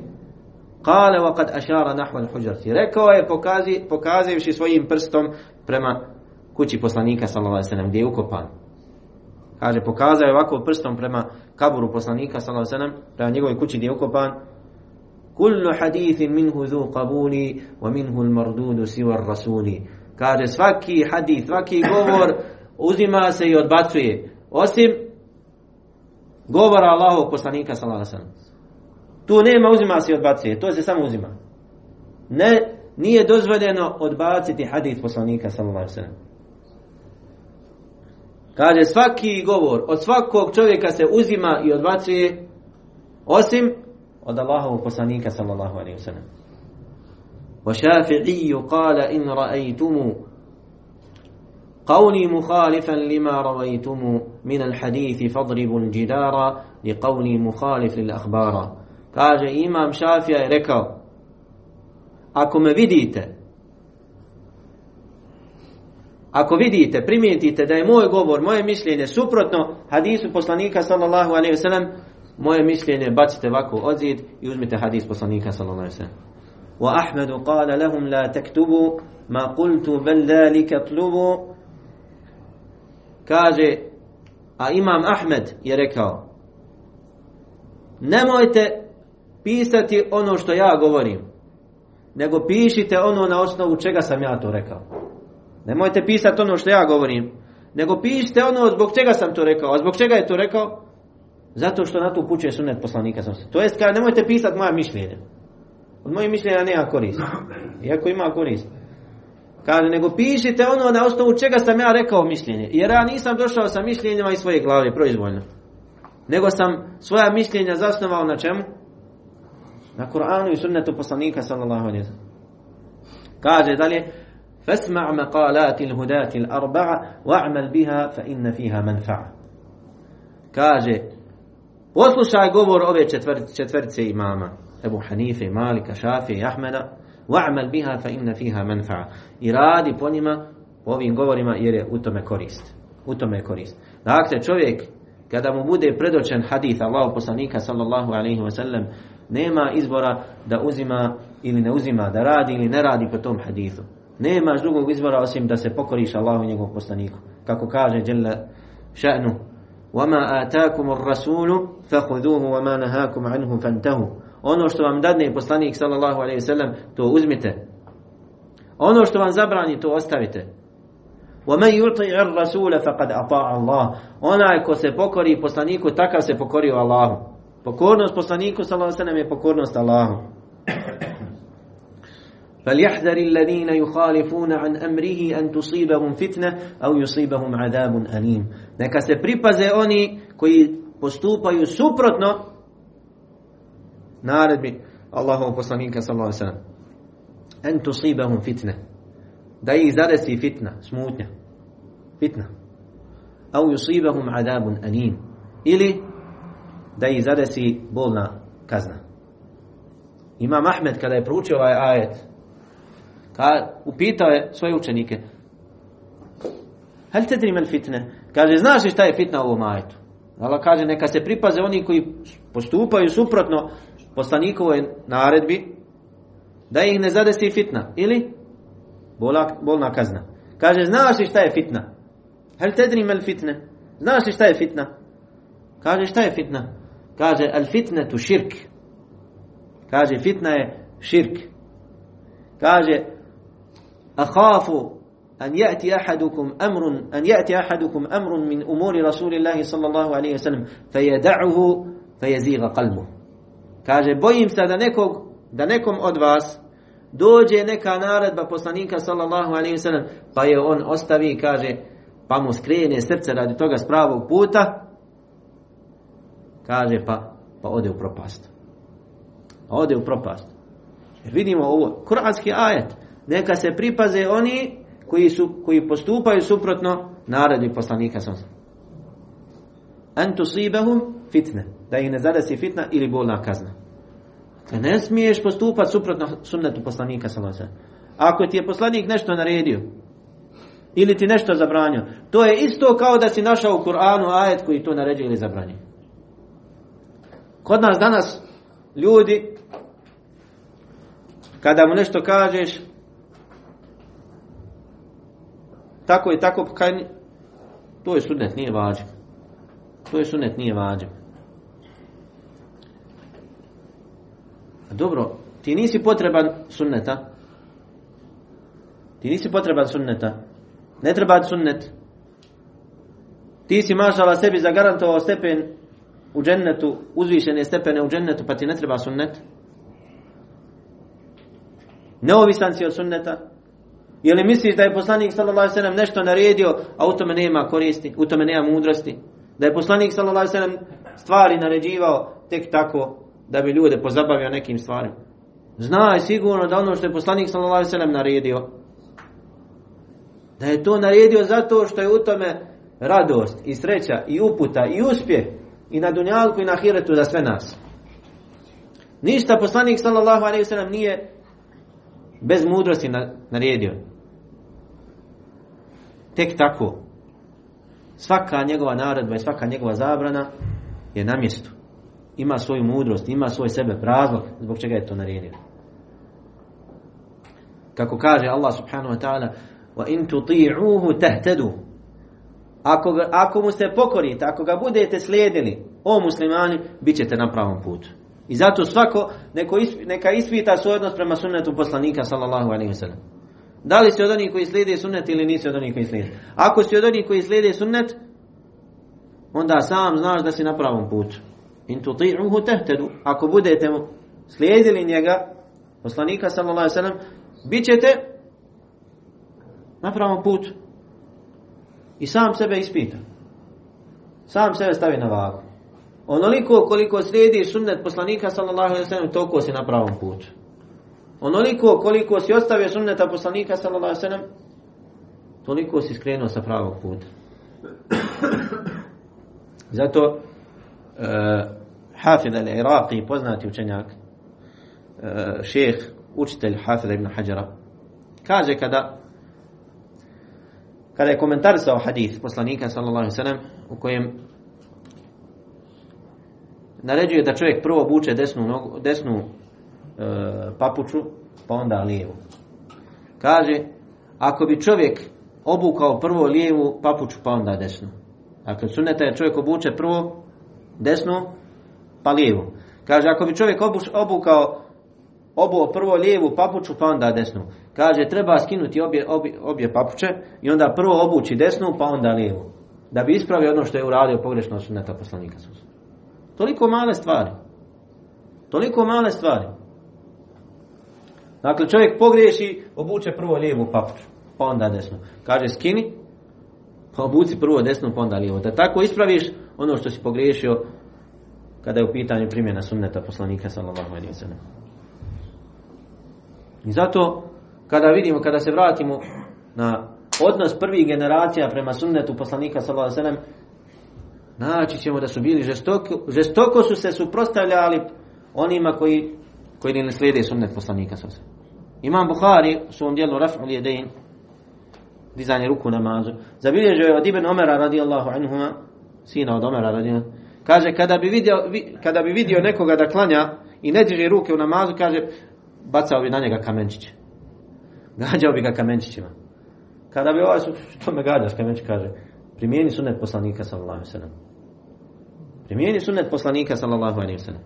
qala wa qad ashara nahwa al-hujrati rekao je pokazi pokazivši svojim prstom prema kući poslanika sallallahu alejhi ve sellem gdje je ukopan. Kaže, pokazao je ovako prstom prema kaburu poslanika sallallahu alejhi ve sellem, prema njegovoj kući gdje je ukopan. Kullu hadithin minhu dhu qabuli wa minhu al-mardudu siwa ar-rasuli. Kaže, svaki hadith, svaki govor uzima se i odbacuje. Osim govora Allahovog poslanika sallallahu. Tu nema uzima se i odbacuje, to se samo uzima. Ne, nije dozvoljeno odbaciti hadith poslanika sallallahu. Kaže svaki govor od svakog čovjeka se uzima i odbacuje osim od Allahovog poslanika sallallahu alejhi ve sellem. وشافعي قال إن رأيتم قولي مخالفا لما رويتم من الحديث فاضربوا الجدار مخالف للأخبار kaže imam Šafija je rekao ako me vidite ako vidite, primijetite da je moj govor, moje mišljenje suprotno hadisu poslanika sallallahu alaihi wasallam, moje mišljenje bacite ovako odzid i uzmite hadis poslanika sallallahu wasallam. Wa Ahmedu qala lahum la taktubu ma qultu bel dhalika tlubu. Kaže a imam Ahmed je rekao nemojte pisati ono što ja govorim nego pišite ono na osnovu čega sam ja to rekao. Nemojte pisati ono što ja govorim nego pišite ono zbog čega sam to rekao. A zbog čega je to rekao zato što na to upućuje sunet poslanika sam to jest kada nemojte pisati moja mišljenja od mojih mišljenja nema korist iako ima korist Kaže, nego pišite ono na osnovu čega sam ja rekao mišljenje. Jer ja nisam došao sa mišljenjima iz svoje glave, proizvoljno. Nego sam svoja mišljenja zasnovao na čemu? Na Kur'anu i sunnetu poslanika, sallallahu alaihi wa Kaže dalje, فاسمع مقالات الهداة الأربعة واعمل بها فإن فيها منفعة kaže poslušaj govor ove četvr, četvrce imama. Ebu Hanife, Malika, Šafi i Ahmeda. Wa'mal biha fa inna fiha manfa'a. I radi po njima po ovim govorima jer je u tome korist. U tome je korist. Dakle čovjek kada mu bude predočen hadith Allahu poslanika sallallahu alejhi ve sellem nema izbora da uzima ili ne uzima da radi ili ne radi po tom hadithu. Nemaš drugog izbora osim da se pokoriš Allahu i njegovom poslaniku. Kako kaže dželle ša'nu وما آتاكم الرسول فخذوه وما نهاكم عنه فانتهوا ono što vam dadne poslanik sallallahu alejhi ve sellem to uzmite ono što vam zabrani to ostavite man yuti' ar-rasul faqad ata'a Allah onaj ko se pokori poslaniku takav se pokorio Allahu pokornost poslaniku sallallahu alejhi ve sellem je pokornost Allahu فليحذر الذين يخالفون عن أمره أن تصيبهم فتنة أو يصيبهم عذاب أليم neka se pripaze oni koji postupaju suprotno naredbi Allahovog poslanika sallallahu alejhi ve sellem en tusibahum fitne da ih zadesi fitna smutnja fitna au yusibahum adabun alim ili da ih zadesi bolna kazna Imam Ahmed kada je proučio ovaj ajet ka upitao je svoje učenike Hel tedri mel fitne? Kaže, znaš li šta je fitna ovom ajetu? Allah kaže, neka se pripaze oni koji postupaju suprotno poslanikovoj naredbi da ih ne zadesi fitna ili bola, bolna kazna. Kaže, znaš li šta je fitna? Hel tedri mel fitne? Znaš li šta je fitna? Kaže, šta je fitna? Kaže, al fitne tu širk. Kaže, fitna je širk. Kaže, ahafu أن يأتي أحدكم أمر أن يأتي أحدكم أمر من أمور رسول الله صلى الله عليه وسلم فيدعه فيزيغ قلبه kaže bojim se da nekog da nekom od vas dođe neka naredba poslanika sallallahu alejhi ve sellem pa je on ostavi kaže pa mu skrene srce radi toga s pravog puta kaže pa pa ode u propast ode u propast jer vidimo ovo kuranski ajet neka se pripaze oni koji su koji postupaju suprotno naredbi poslanika sallallahu an tusibahum fitne. Da ih ne zadesi fitna ili bolna kazna. Dakle, ne smiješ postupati suprotno sunnetu poslanika sallallahu Ako ti je poslanik nešto naredio ili ti nešto zabranio, to je isto kao da si našao u Kur'anu ajet koji to naređuje ili zabranjuje. Kod nas danas ljudi kada mu nešto kažeš tako i tako pokajanje, to je sunnet, nije vađib. To je sunnet, nije vađib. Dobro, ti nisi potreban sunneta. Ti nisi potreban sunneta. Ne treba sunnet. Ti si mašala sebi zagarantovao stepen u džennetu, uzvišene stepene u džennetu, pa ti ne treba sunnet. Neovisan si od sunneta. Je li misliš da je poslanik sallallahu alejhi nešto naredio, a u tome nema koristi, u tome nema mudrosti? Da je poslanik sallallahu alejhi stvari naređivao tek tako da bi ljude pozabavio nekim stvarima. Znaj sigurno da ono što je poslanik sallallahu alejhi naredio da je to naredio zato što je u tome radost i sreća i uputa i uspjeh i na dunjalku i na hiretu za sve nas. Ništa poslanik sallallahu alejhi nije bez mudrosti naredio. Tek tako. Svaka njegova naredba i svaka njegova zabrana je na mjestu. Ima svoju mudrost, ima svoj sebe razlog zbog čega je to naredio. Kako kaže Allah subhanahu wa ta'ala وَإِن تُطِيعُوهُ تَهْتَدُوا ako, ako mu se pokorite, ako ga budete slijedili, o muslimani, bit ćete na pravom putu. I zato svako neko neka ispita svoj odnos prema sunnetu poslanika sallallahu alaihi wasallam. Da li si od onih koji slijede sunnet ili nisi od onih koji slijede? Ako si od onih koji slijede sunnet, onda sam znaš da si na pravom putu. In tuti'uhu tehtedu. Ako budete mu slijedili njega, poslanika sallallahu alaihi wasallam, bit ćete na pravom putu. I sam sebe ispita. Sam sebe stavi na vagu. Onoliko koliko slijediš sunnet poslanika sallallahu alejhi ve sellem toliko si na pravom putu. Onoliko koliko si ostavio sunneta poslanika sallallahu alejhi ve sellem toliko si skrenuo sa pravog puta. Zato uh, Hafid al-Iraqi, poznati učenjak, uh, šeh, učitelj Hafid ibn Hajara, kaže kada kada je komentarisao hadith poslanika sallallahu alejhi ve sellem u kojem naređuje da čovjek prvo obuče desnu, nogu, desnu e, papuču, pa onda lijevu. Kaže, ako bi čovjek obukao prvo lijevu papuču, pa onda desnu. Dakle, suneta je čovjek obuče prvo desnu, pa lijevu. Kaže, ako bi čovjek obuš, obukao obuo prvo lijevu papuču, pa onda desnu. Kaže, treba skinuti obje, obje, obje papuče i onda prvo obući desnu, pa onda lijevu. Da bi ispravio ono što je uradio pogrešno sunneta poslanika Susa. Toliko male stvari. Toliko male stvari. Dakle, čovjek pogriješi, obuče prvo lijevu papuču, pa onda desnu. Kaže, skini, pa obuci prvo desnu, pa onda lijevu. Da tako ispraviš ono što si pogriješio kada je u pitanju primjena sunneta poslanika sallallahu alaihi I zato, kada vidimo, kada se vratimo na odnos prvih generacija prema sunnetu poslanika sallallahu alaihi wa naći ćemo da su bili žestoko, žestoko su se suprostavljali onima koji, koji ne slijede sunnet poslanika sa Imam Buhari u svom dijelu Raf'ul Jedein dizanje ruku namazu zabilježio je od Ibn Omera radijallahu anhuma sina od Omera radijallahu kaže kada bi, vidio, kada bi vidio nekoga da klanja i ne diže ruke u namazu kaže bacao bi na njega kamenčiće. Gađao bi ga kamenčićima. Kada bi ovaj što me gađaš kamenčić kaže primijeni sunnet poslanika sallallahu alaihi Primijeni sunnet poslanika sallallahu alaihi sallam.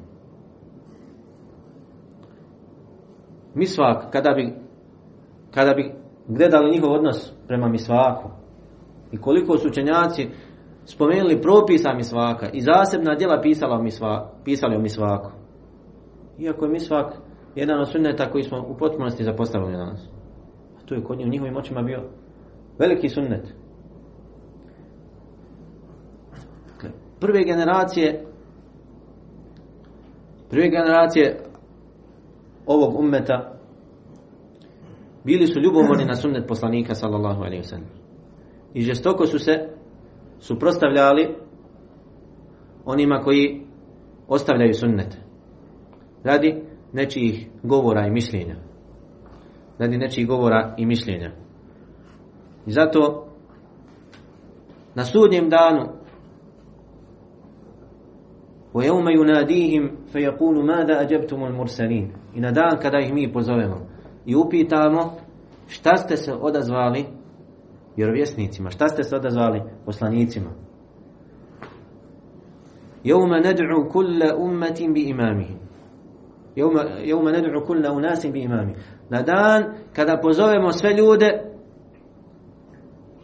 Misvak, kada bi, kada bi gledali njihov odnos prema misvaku i koliko su učenjaci spomenuli propisa misvaka i zasebna djela pisala o misva, pisali o misvaku. Iako je misvak jedan od sunneta koji smo u potpunosti zapostavili danas. A to je kod njih u njihovim očima bio veliki sunnet. Prve generacije prve generacije ovog ummeta bili su ljubomorni na sunnet poslanika sallallahu alaihi wasallam. I žestoko su se suprostavljali onima koji ostavljaju sunnet. Radi nečijih govora i mišljenja. Radi nečijih govora i mišljenja. I zato na sudnjem danu وَيَوْمَ يُنَادِيهِمْ فَيَقُولُ مَاذَا أَجَبْتُمُ الْمُرْسَلِينَ I na dan kada ih mi pozovemo i upitamo šta ste se odazvali Vjerovjesnicima. Šta ste se odazvali? Poslanicima. Jevme ned'u kulle ummetim bi imamihim. Jevme ned'u kulle unasim bi imamihim. Na dan kada pozovemo sve ljude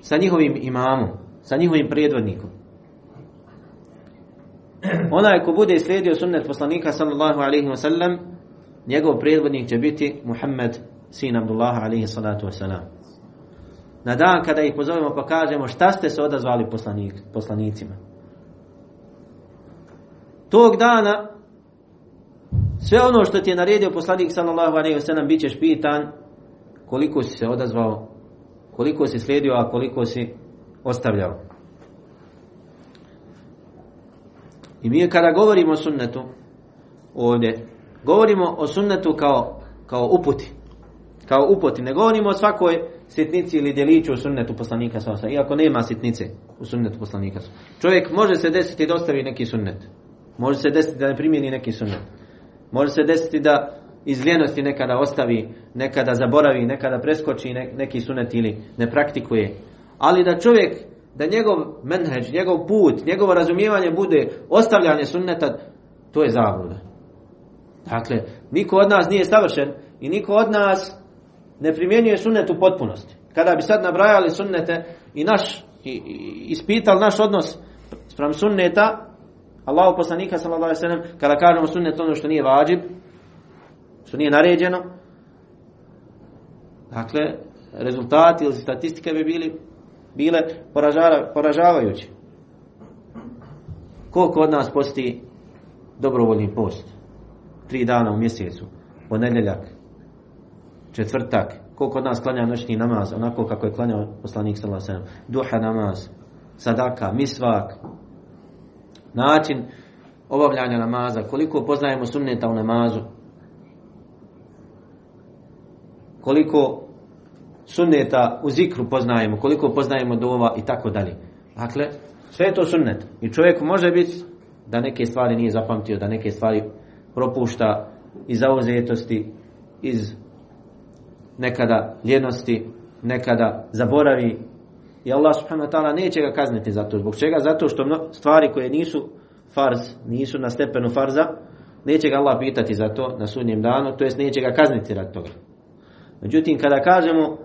sa njihovim imamom, sa njihovim predvodnikom. Onaj ko bude slijedio sunnet poslanika sallallahu alaihi wa sallam, njegov predvodnik će biti Muhammed sin Abdullah alaihi salatu wa salam. Na dan kada ih pozovemo pa kažemo šta ste se odazvali poslanik, poslanicima. Tog dana sve ono što ti je naredio poslanik sallallahu alaihi wa sallam bit ćeš pitan koliko si se odazvao, koliko si slijedio, a koliko si ostavljao. I mi kada govorimo o sunnetu ovdje, govorimo o sunnetu kao, kao uputi. Kao uputi. Ne govorimo o svakoj sitnici ili djeliću u sunnetu poslanika sa Iako nema sitnice u sunnetu poslanika sa Čovjek može se desiti da ostavi neki sunnet. Može se desiti da ne primjeni neki sunnet. Može se desiti da iz ljenosti nekada ostavi, nekada zaboravi, nekada preskoči neki sunnet ili ne praktikuje. Ali da čovjek da njegov menheđ, njegov put, njegovo razumijevanje bude ostavljanje sunneta, to je zabluda. Dakle, niko od nas nije savršen i niko od nas ne primjenjuje sunnet u potpunosti. Kada bi sad nabrajali sunnete i naš, i, ispitali naš odnos sprem sunneta, Allahu poslanika sallallahu alejhi ve kada kažemo sunnet ono što nije vađib, što nije naređeno, dakle, rezultati ili statistike bi bili bile poražavajuće. Koliko od nas posti dobrovoljni post? Tri dana u mjesecu, ponedjeljak, četvrtak, koliko od nas klanja noćni namaz, onako kako je klanjao poslanik sallallahu duha namaz, sadaka, misvak, način obavljanja namaza, koliko poznajemo sunneta u namazu, koliko sunneta u zikru poznajemo, koliko poznajemo dova i tako dalje. Dakle, sve je to sunnet. I čovjek može biti da neke stvari nije zapamtio, da neke stvari propušta iz zauzetosti, iz nekada ljenosti, nekada zaboravi. I Allah subhanahu wa ta'ala neće ga kazniti za to. Zbog čega? Zato što stvari koje nisu farz, nisu na stepenu farza, neće ga Allah pitati za to na sudnjem danu, to jest neće ga kazniti rad toga. Međutim, kada kažemo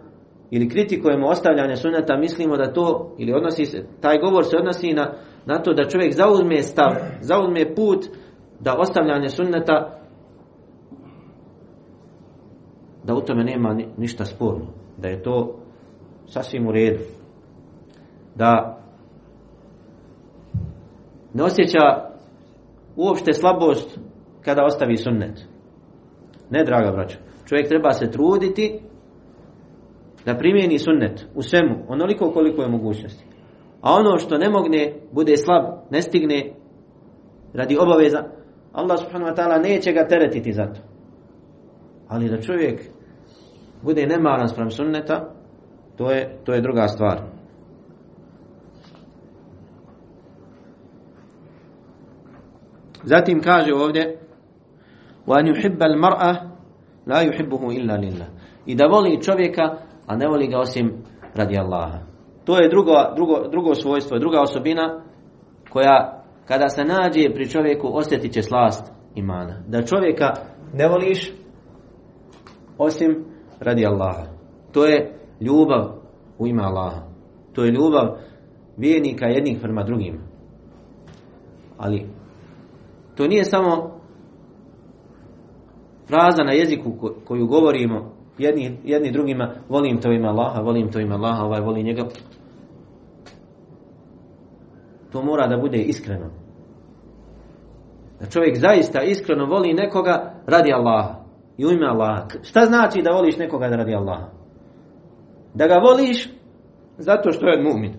ili kritikujemo ostavljanje suneta, mislimo da to, ili odnosi se, taj govor se odnosi na, na to da čovjek zauzme stav, zauzme put da ostavljanje sunneta da u tome nema ništa sporno, da je to sasvim u redu. Da ne osjeća uopšte slabost kada ostavi sunnet. Ne, draga braća. Čovjek treba se truditi da primijeni sunnet u svemu, onoliko koliko je mogućnosti. A ono što ne mogne, bude slab, ne stigne radi obaveza, Allah subhanahu wa ta'ala neće ga teretiti za to. Ali da čovjek bude nemaran sprem sunneta, to je, to je druga stvar. Zatim kaže ovdje وَأَنْ يُحِبَّ الْمَرْأَ لَا يُحِبُّهُ إِلَّا لِلَّهِ I da voli čovjeka a ne voli ga osim radi Allaha. To je drugo, drugo, drugo svojstvo, druga osobina koja kada se nađe pri čovjeku osjetit će slast imana. Da čovjeka ne voliš osim radi Allaha. To je ljubav u ime Allaha. To je ljubav vijenika jednih prema drugim. Ali to nije samo fraza na jeziku koju govorimo jedni, jedni drugima, volim to ima Allaha, volim to ima Allaha, ovaj voli njega. To mora da bude iskreno. Da čovjek zaista iskreno voli nekoga radi Allaha. I u ime Allaha. Šta znači da voliš nekoga da radi Allaha? Da ga voliš zato što je mu'min.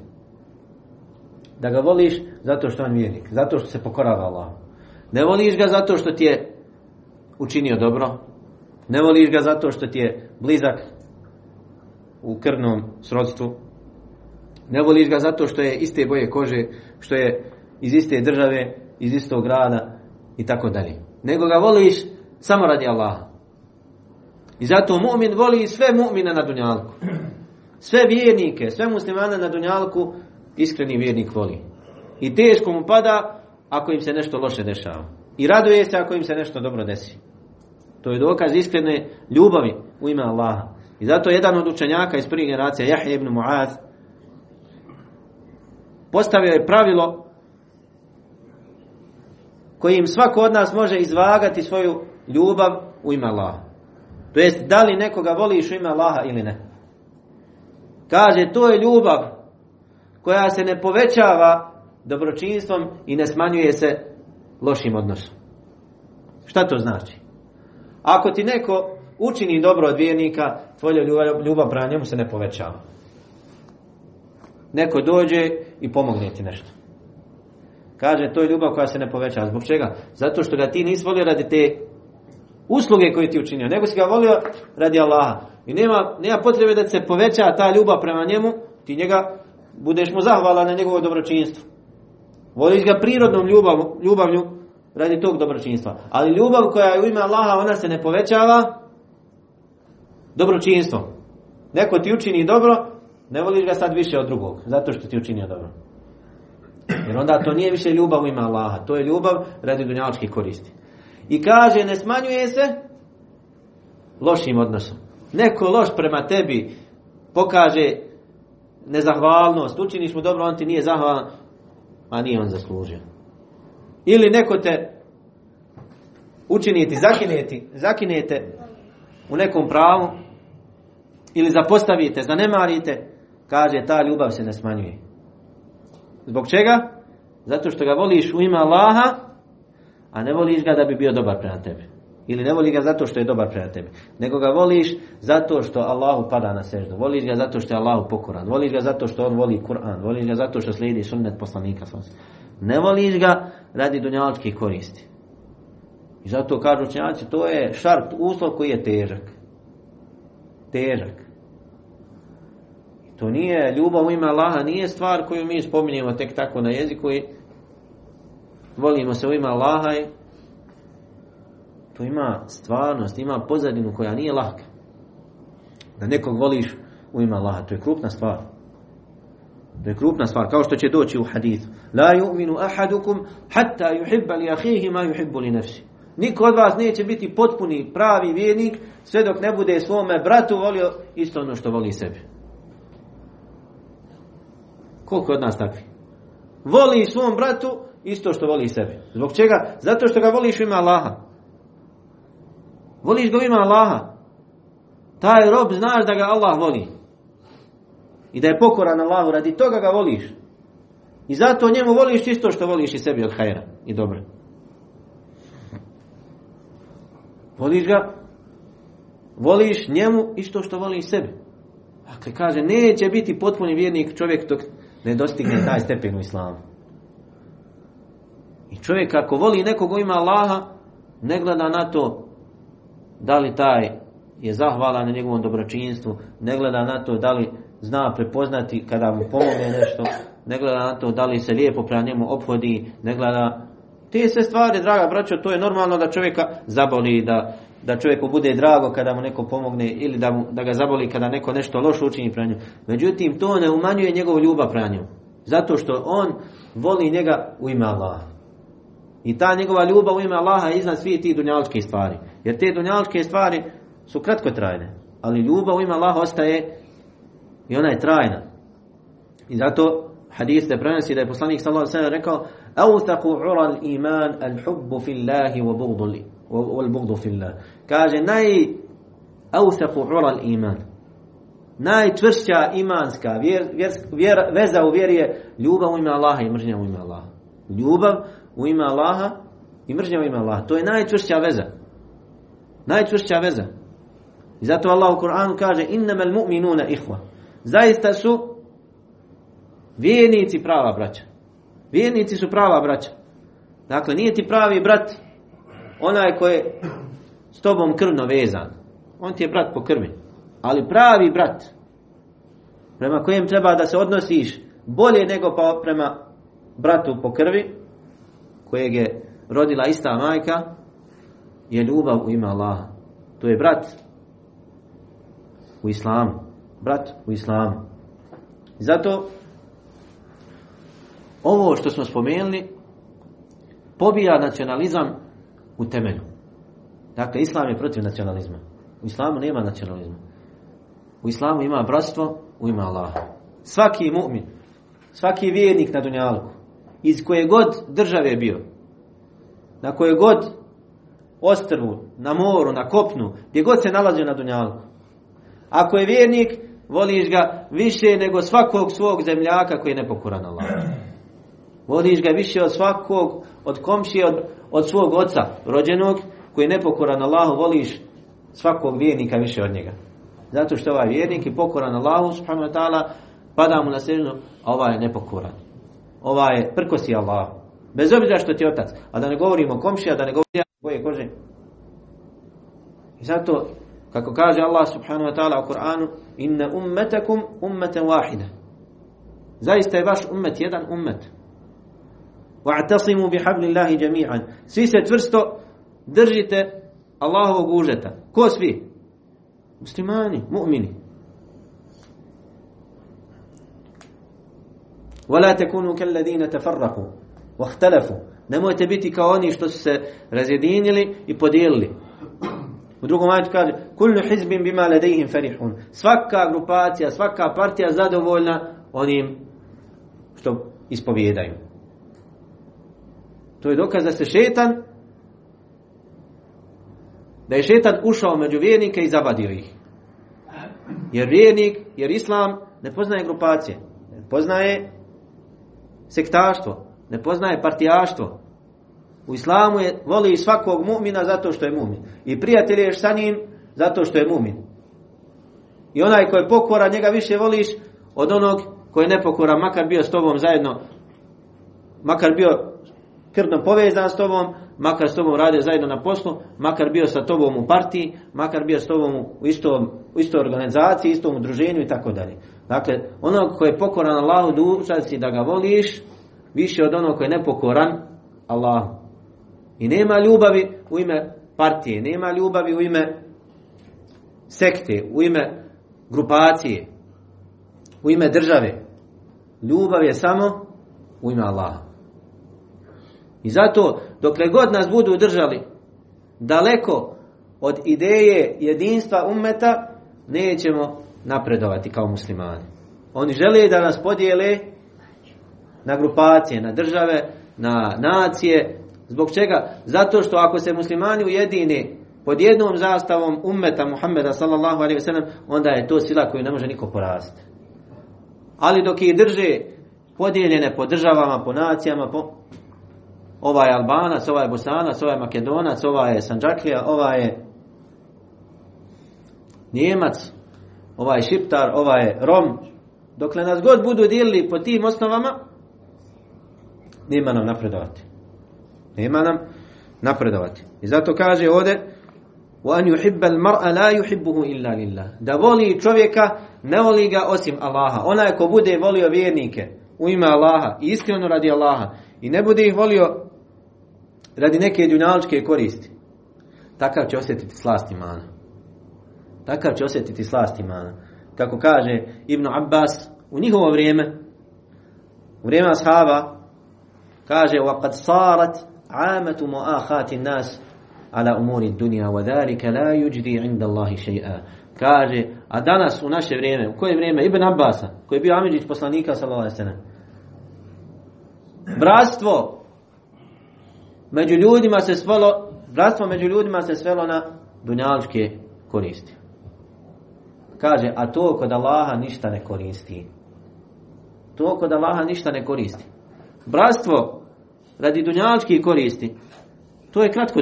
Da ga voliš zato što je vjernik. Zato što se pokorava Allah. Ne voliš ga zato što ti je učinio dobro, ne voliš ga zato što ti je blizak u krvnom srodstvu. Ne voliš ga zato što je iste boje kože, što je iz iste države, iz istog grada i tako dalje. Nego ga voliš samo radi Allaha. I zato mu'min voli sve mu'mine na dunjalku. Sve vjernike, sve muslimane na Dunjalku iskreni vjernik voli. I teško mu pada ako im se nešto loše dešava. I raduje se ako im se nešto dobro desi. To je dokaz iskrene ljubavi u ime Allaha. I zato jedan od učenjaka iz prvih generacija, Jahje ibn Muaz, postavio je pravilo kojim svako od nas može izvagati svoju ljubav u ime Allaha. To jest, da li nekoga voliš u ime Allaha ili ne. Kaže, to je ljubav koja se ne povećava dobročinstvom i ne smanjuje se lošim odnosom. Šta to znači? Ako ti neko učini dobro od vjernika, tvoja ljubav, ljubav prema njemu se ne povećava. Neko dođe i pomogne ti nešto. Kaže, to je ljubav koja se ne povećava. Zbog čega? Zato što ga ti nisi volio radi te usluge koje ti učinio, nego si ga volio radi Allaha. I nema, nema potrebe da se poveća ta ljubav prema njemu, ti njega budeš mu zahvalan na njegovo dobročinstvo. Voliš ga prirodnom ljubav, ljubavlju radi tog dobročinstva. Ali ljubav koja je u ime Allaha, ona se ne povećava dobročinstvom. Neko ti učini dobro, ne voliš ga sad više od drugog, zato što ti učinio dobro. Jer onda to nije više ljubav u ime Allaha, to je ljubav radi dunjaličkih koristi. I kaže, ne smanjuje se lošim odnosom. Neko loš prema tebi pokaže nezahvalnost, učiniš mu dobro, on ti nije zahvalan, a nije on zaslužio. Ili neko te učiniti, zakineti, zakinete u nekom pravu, ili zapostavite, zanemarite, kaže ta ljubav se ne smanjuje. Zbog čega? Zato što ga voliš u ime Allaha, a ne voliš ga da bi bio dobar prema tebi. Ili ne voliš ga zato što je dobar prema tebi. Nego ga voliš zato što Allahu pada na seždu. Voliš ga zato što je Allahu pokoran. Voliš ga zato što on voli Kur'an. Voliš ga zato što slijedi sunnet poslanika. Ne voliš ga radi dunjaličkih koristi. I zato kažu učenjaci, to je šart, uslov koji je težak. Težak. To nije ljubav u ime Allaha, nije stvar koju mi spominjemo tek tako na jeziku i volimo se u ime Allaha i to ima stvarnost, ima pozadinu koja nije laka. Da nekog voliš u ime Allaha, to je krupna stvar. To je krupna stvar, kao što će doći u hadithu. La yu'minu ahadukum hatta yuhibba li ahihi ma yuhibbu li nafsi. Niko od vas neće biti potpuni pravi vjernik sve dok ne bude svome bratu volio isto ono što voli sebi. Koliko od nas takvi? Voli svom bratu isto što voli sebi. Zbog čega? Zato što ga voliš u ime Allaha. Voliš ga u ime Allaha. Taj rob znaš da ga Allah voli. I da je pokoran Allahu, radi toga ga voliš. I zato njemu voliš isto što voliš i sebi od hajera i dobro. Voliš ga, voliš njemu isto što voliš sebi. Dakle, kaže, neće biti potpuni vjernik čovjek dok ne dostigne taj stepen u islamu. I čovjek ako voli nekog u ime Allaha, ne gleda na to da li taj je zahvalan na njegovom dobročinstvu, ne gleda na to da li zna prepoznati kada mu pomogne nešto, ne gleda na to da li se lijepo prema njemu ophodi, ne gleda te sve stvari, draga braćo, to je normalno da čovjeka zaboli, da, da čovjeku bude drago kada mu neko pomogne ili da, mu, da ga zaboli kada neko nešto loše učini prema njemu. Međutim, to ne umanjuje njegovu ljubav prema njemu. Zato što on voli njega u ime Allaha. I ta njegova ljubav u ime Allaha je iznad svih tih dunjaličkih stvari. Jer te dunjaličke stvari su kratkotrajne. Ali ljubav u ime Allaha ostaje i ona je trajna. I zato hadis da prenosi da je poslanik sallallahu alejhi ve sellem rekao: "Awthaqu 'ura al-iman al-hubb fi Allahi wa bughdu wal bughdu fi Allah." Kaže naj awthaqu 'ura al-iman. Najčvršća imanska vjer, vjer, vjer, veza u vjeri je ljubav u ime Allaha i mržnja u ime Allaha. Ljubav u ime Allaha i mržnja u ime Allaha. To je najčvršća veza. Najčvršća veza. I zato Allah u Kur'anu kaže innamal mu'minuna ihva. Zaista su vjernici prava braća. Vjernici su prava braća. Dakle, nije ti pravi brat onaj koji je s tobom krvno vezan. On ti je brat po krvi. Ali pravi brat prema kojem treba da se odnosiš bolje nego pa prema bratu po krvi kojeg je rodila ista majka je ljubav u ime Allaha. To je brat u islamu. brat u islamu. Zato ovo što smo spomenuli pobija nacionalizam u temelju. Dakle, islam je protiv nacionalizma. U islamu nema nacionalizma. U islamu ima bratstvo u ime Allaha. Svaki mu'min, svaki vjernik na dunjaluku, iz koje god države bio, na koje god ostrvu, na moru, na kopnu, gdje god se nalazi na dunjaluku. Ako je vjernik, voliš ga više nego svakog svog zemljaka koji je nepokoran Allah. Voliš ga više od svakog, od komšije, od, od svog oca rođenog, koji je nepokoran Allahu, voliš svakog vjernika više od njega. Zato što ovaj vjernik je pokoran Allahu, subhanahu wa ta'ala, pada mu na sredinu, a ovaj je nepokoran. Ovaj je prkosi Allahu. Bez obzira što ti je otac. A da ne govorimo o komšija, da ne govorimo boje kože. I zato, kako kaže Allah subhanahu wa ta'ala u Kur'anu, inna ummetakum ummeten wahida. Zaista je vaš ummet jedan ummet. واعتصموا بحبل الله جميعا. سي ستفرستو درجت الله وجوجتا كوس فيه مسلماني مؤمني ولا تكونوا كالذين تفرقوا. واختلفوا. نمو تبيتي كواني شتو سرزيديني لي يبوديلي ودروغو مايت كاجي كل حزب بما لديهم فرحون سفكا جروباتيا سفكا بارتيا زادو فولنا onim što ispovjedaju. To je dokaz da se šetan da je šetan ušao među vjernike i zabadio ih. Jer vjernik, jer islam ne poznaje grupacije, ne poznaje sektaštvo, ne poznaje partijaštvo. U islamu je, voli svakog mu'mina zato što je mu'min. I prijateljuješ sa njim zato što je mu'min. I onaj koji je pokora, njega više voliš od onog koji je nepokora, makar bio s tobom zajedno, makar bio krvno povezan s tobom, makar s tobom radio zajedno na poslu, makar bio sa tobom u partiji, makar bio s tobom u, istom, u istoj organizaciji, istom udruženju i tako dalje. Dakle, onog koji je pokoran Allahu dužan si da ga voliš, više od onog koji je nepokoran Allahu. I nema ljubavi u ime partije, nema ljubavi u ime sekte, u ime grupacije, u ime države. Ljubav je samo u ime Allaha. I zato, dokle god nas budu držali daleko od ideje jedinstva ummeta, nećemo napredovati kao muslimani. Oni žele da nas podijele na grupacije, na države, na nacije. Zbog čega? Zato što ako se muslimani ujedine pod jednom zastavom ummeta Muhammeda sallallahu alaihi wasallam, onda je to sila koju ne može niko poraziti. Ali dok ih drže podijeljene po državama, po nacijama, po ovaj je Albanac, ovaj je Bosanac, ovaj je Makedonac, ovaj je Sanđaklija, ovaj je Njemac, ovaj je Šiptar, ovaj je Rom. Dokle nas god budu dijelili po tim osnovama, nema nam napredovati. Nema nam napredovati. I zato kaže ovdje وَأَنْ يُحِبَّ الْمَرْأَ لَا يُحِبُّهُ إِلَّا لِلَّهِ Da voli čovjeka, ne voli ga osim Allaha. Onaj ko bude volio vjernike u ime Allaha i iskreno radi Allaha i ne bude ih volio radi neke dunjaličke koristi, takav će osjetiti slast imana. Takav će osjetiti slast imana. Kako kaže Ibn Abbas u njihovo vrijeme, u vrijeme ashaba, kaže وَقَدْ صَارَتْ عَامَةُ مُؤَخَاتِ النَّاسِ ala umuri dunja wa dhalika la yujdi inda Allahi shay'a. Kaže, a danas u naše vrijeme, u koje vrijeme? Ibn Abbasa, koji je bio Amidžić poslanika sallallahu alejhi ve sellem. Bratstvo među ljudima se svelo, bratstvo među ljudima se svelo na dunjaličke koristi. Kaže, a to kod Allaha ništa ne koristi. To kod Allaha ništa ne koristi. Bratstvo radi dunjaličkih koristi, to je kratko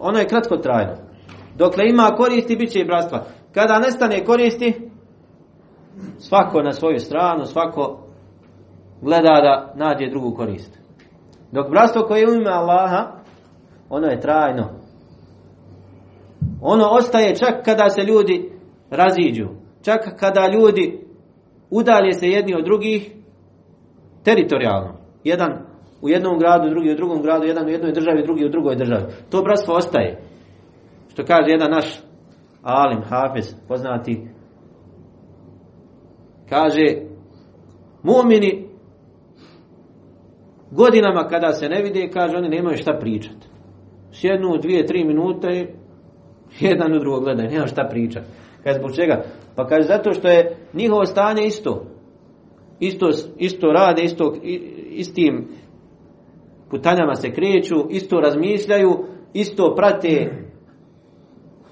ono je kratko trajno. Dokle ima koristi, bit će i bratstva. Kada nestane koristi, svako na svoju stranu, svako gleda da nađe drugu korist. Dok bratstvo koje ima Allaha, ono je trajno. Ono ostaje čak kada se ljudi raziđu. Čak kada ljudi udalje se jedni od drugih teritorijalno. Jedan u jednom gradu, drugi u drugom gradu, jedan u jednoj državi, drugi u drugoj državi. To bratstvo ostaje. Što kaže jedan naš alim, hafiz, poznati, Kaže, mu'mini godinama kada se ne vide, kaže, oni nemaju šta pričati. Sjednu dvije, tri minute jedan u drugo gledaju, nema šta pričati. Kaže, zbog čega? Pa kaže, zato što je njihovo stanje isto. Isto, isto rade, isto, istim putanjama se kreću, isto razmišljaju, isto prate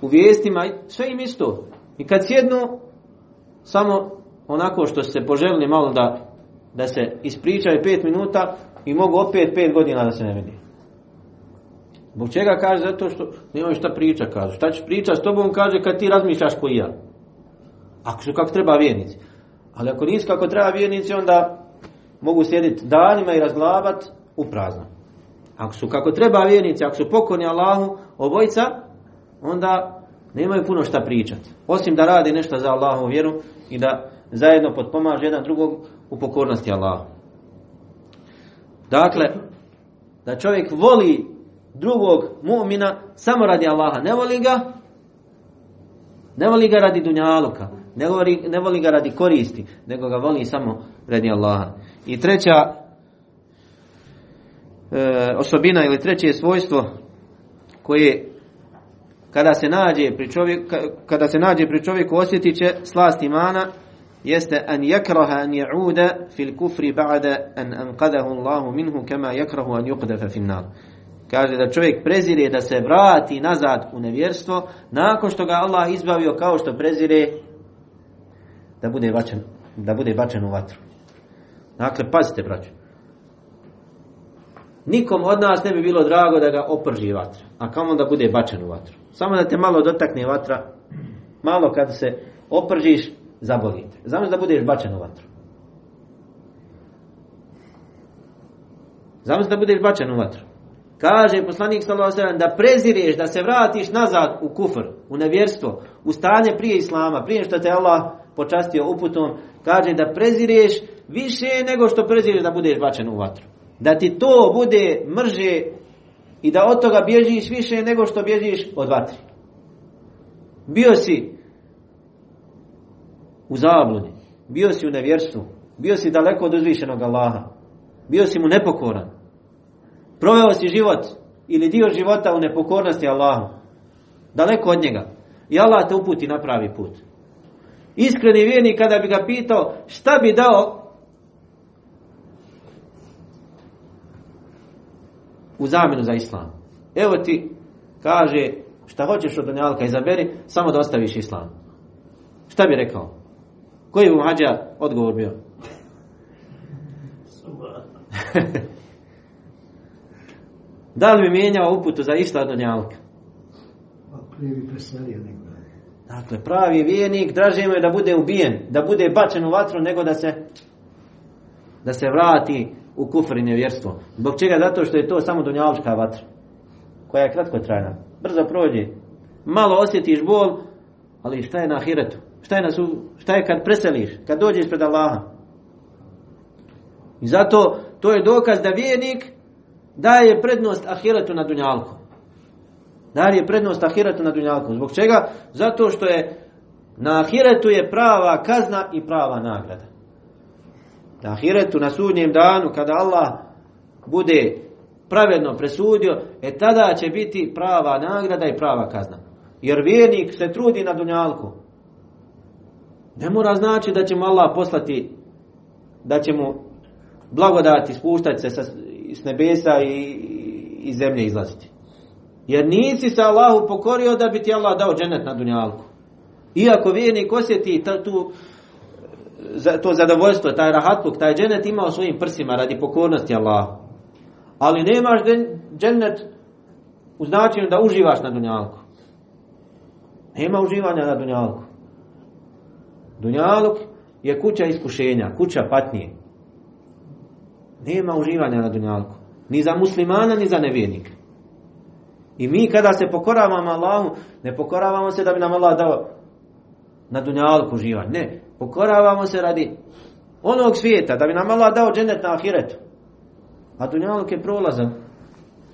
u vijestima, sve im isto. I kad sjednu, samo onako što se poželjni malo da, da se ispričaju pet minuta i mogu opet pet godina da se ne vidi. Zbog čega kaže? Zato što nemaju šta priča, kaže. Šta ćeš priča s tobom, kaže, kad ti razmišljaš ko i ja. Ako su kako treba vjernici. Ali ako nisu kako treba vjernici, onda mogu sjediti danima i razglabat u prazno. Ako su kako treba vjernici, ako su pokorni Allahu, obojca, onda nemaju puno šta pričati. Osim da radi nešto za Allahu vjeru i da zajedno potpomaže jedan drugog u pokornosti Allahu. Dakle, da čovjek voli drugog mu'mina samo radi Allaha. Ne voli ga, ne voli ga radi dunjaluka, ne voli, ne voli ga radi koristi, nego ga voli samo radi Allaha. I treća e, osobina ili treće svojstvo koje kada se nađe pri čovjeku, kada se nađe pri čovjeku osjetit će slast imana jeste an yakraha an ya'uda fil kufri ba'da an anqadahu Allah minhu kama yakrahu an yuqdafa fi nar. Kaže da čovjek prezire da se vrati nazad u nevjerstvo nakon što ga Allah izbavio kao što prezire da bude bačen da bude bačen u vatru. Dakle pazite braćo. Nikom od nas ne bi bilo drago da ga oprži vatra, a kamo da bude bačen u vatru. Samo da te malo dotakne vatra, malo kad se opržiš, zabolite. Znam da budeš bačen u vatru. Znam da budeš bačen u vatru. Kaže poslanik sallallahu da prezireš, da se vratiš nazad u kufr, u nevjerstvo, u stanje prije islama, prije što te Allah počastio uputom, kaže da prezireš više nego što prezireš da budeš bačen u vatru da ti to bude mrže i da od toga bježiš više nego što bježiš od vatri. Bio si u zabludi, bio si u nevjerstvu, bio si daleko od uzvišenog Allaha, bio si mu nepokoran, proveo si život ili dio života u nepokornosti Allahu, daleko od njega. I Allah te uputi na pravi put. Iskreni vjernik kada bi ga pitao šta bi dao u zamjenu za islam. Evo ti kaže šta hoćeš od dunjalka izaberi, samo da ostaviš islam. Šta bi rekao? Koji bi mu hađa odgovor bio? da li bi mijenjao uputu za išta od dunjalka? Dakle, pravi vijenik draže mu je da bude ubijen, da bude bačen u vatru, nego da se da se vrati u kufr i nevjerstvo. Zbog čega? Zato što je to samo dunjalučka vatra. Koja je kratko trajna. Brzo prođe. Malo osjetiš bol, ali šta je na ahiretu? Šta je, na su, šta je kad preseliš? Kad dođeš pred Allaha? I zato to je dokaz da vijenik daje prednost ahiretu na dunjalku. Daje prednost ahiretu na dunjalku. Zbog čega? Zato što je na ahiretu je prava kazna i prava nagrada. Na ahiretu, na sudnjem danu, kada Allah bude pravedno presudio, e tada će biti prava nagrada i prava kazna. Jer vjernik se trudi na dunjalku. Ne mora znači da će Allah poslati, da će mu blagodati spuštati se sa, s nebesa i, i zemlje izlaziti. Jer nisi se Allahu pokorio da bi ti Allah dao dženet na dunjalku. Iako vjernik osjeti tu to zadovoljstvo, taj rahatluk, taj dženet ima u svojim prsima radi pokornosti Allahu. Ali nemaš dženet u značenju da uživaš na dunjalku. Nema uživanja na dunjalku. Dunjaluk je kuća iskušenja, kuća patnje. Nema uživanja na dunjalku. Ni za muslimana, ni za nevjernika. I mi kada se pokoravamo Allahu, ne pokoravamo se da bi nam Allah dao na dunjalku uživanje. Ne, Pokoravamo se radi onog svijeta, da bi nam Allah dao dženet na ahiretu. A dunjaluk je prolazan.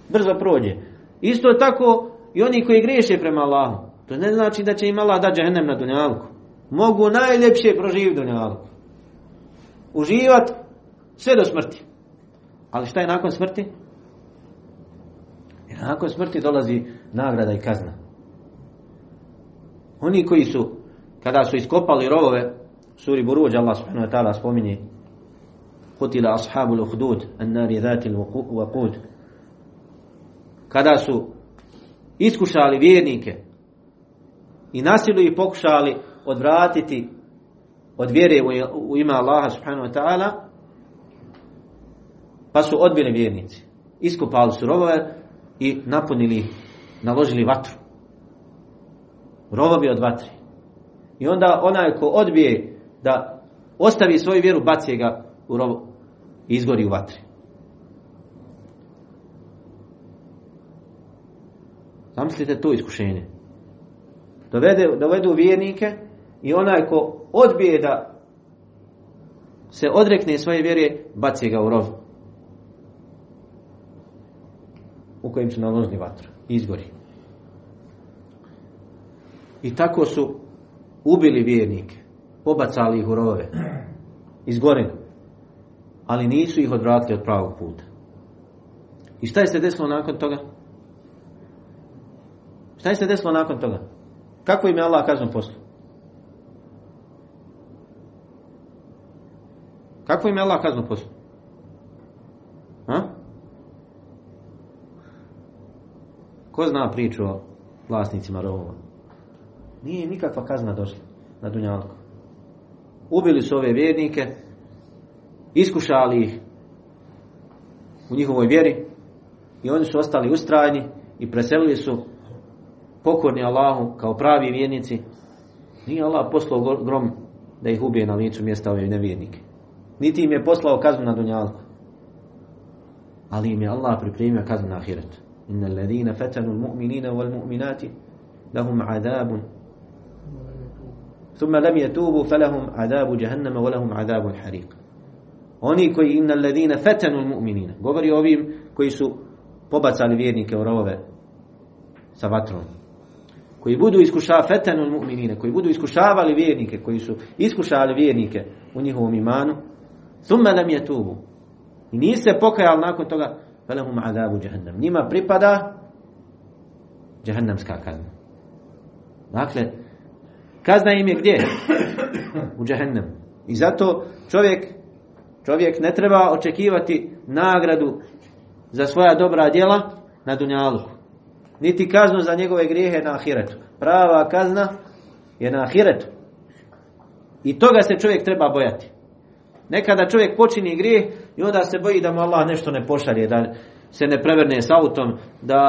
Brzo prođe. Isto tako i oni koji griješe prema Allahu. To ne znači da će im Allah dati dženem na dunjalku. Mogu najljepše dunjalku. uživati sve do smrti. Ali šta je nakon smrti? Jer nakon smrti dolazi nagrada i kazna. Oni koji su, kada su iskopali rovove, suri Buruđ, Allah subhanahu wa ta'ala spominje, Kutila ashabul uhdud, an nari dhatil waqud. Kada su iskušali vjernike i nasilu i pokušali odvratiti od vjere u ime Allaha subhanahu wa ta'ala, pa su odbili vjernici. Iskopali su rovove i napunili, naložili vatru. Rovovi od vatri. I onda onaj ko odbije da ostavi svoju vjeru, baci ga u rovo i izgori u vatri. Zamislite to iskušenje. Dovede, dovedu vjernike i onaj ko odbije da se odrekne svoje vjere, baci ga u rov. U kojem su naložili vatru. Izgori. I tako su ubili vjernike. Pobacali ih u rove. Izgorili. Ali nisu ih odvratili od pravog puta. I šta je se desilo nakon toga? Šta je se desilo nakon toga? Kako im je Allah kaznu poslu? Kako im je Allah kaznu poslu? Ha? Ko zna priču o vlasnicima rovova? Nije nikakva kazna došla na Dunjalku. Ubili su ove vjernike, iskušali ih u njihovoj vjeri i oni su ostali ustrajni i preselili su pokorni Allahu kao pravi vjernici. Nije Allah poslao grom da ih ubije na licu mjesta ove nevjernike. Niti im je poslao kaznu na Dunjalku. Ali im je Allah pripremio kaznu na Ahiretu. إن الذين فتنوا المؤمنين والمؤمنات لهم عذاب ثم لم يتوبوا فلهم عذاب جهنم ولهم عذاب الحريق Oni koji inna alladhina fatanu almu'minina. Govori o ovim koji su pobacali vjernike u rovove sa vatrom. Koji budu iskušavali fatanu almu'minina, koji budu iskušavali vjernike, koji su iskušali vjernike u njihovom imanu, thumma lam yatubu. I nisu se pokajali nakon toga, falahum adabu jahannam. Njima pripada jahannamska kazna. Dakle, kazna im je gdje? U jahannam. I zato čovjek čovjek ne treba očekivati nagradu za svoja dobra djela na dunjalu. Niti kaznu za njegove grijehe na ahiretu. Prava kazna je na ahiretu. I toga se čovjek treba bojati. Nekada čovjek počini grijeh i onda se boji da mu Allah nešto ne pošalje, da se ne prevrne s autom, da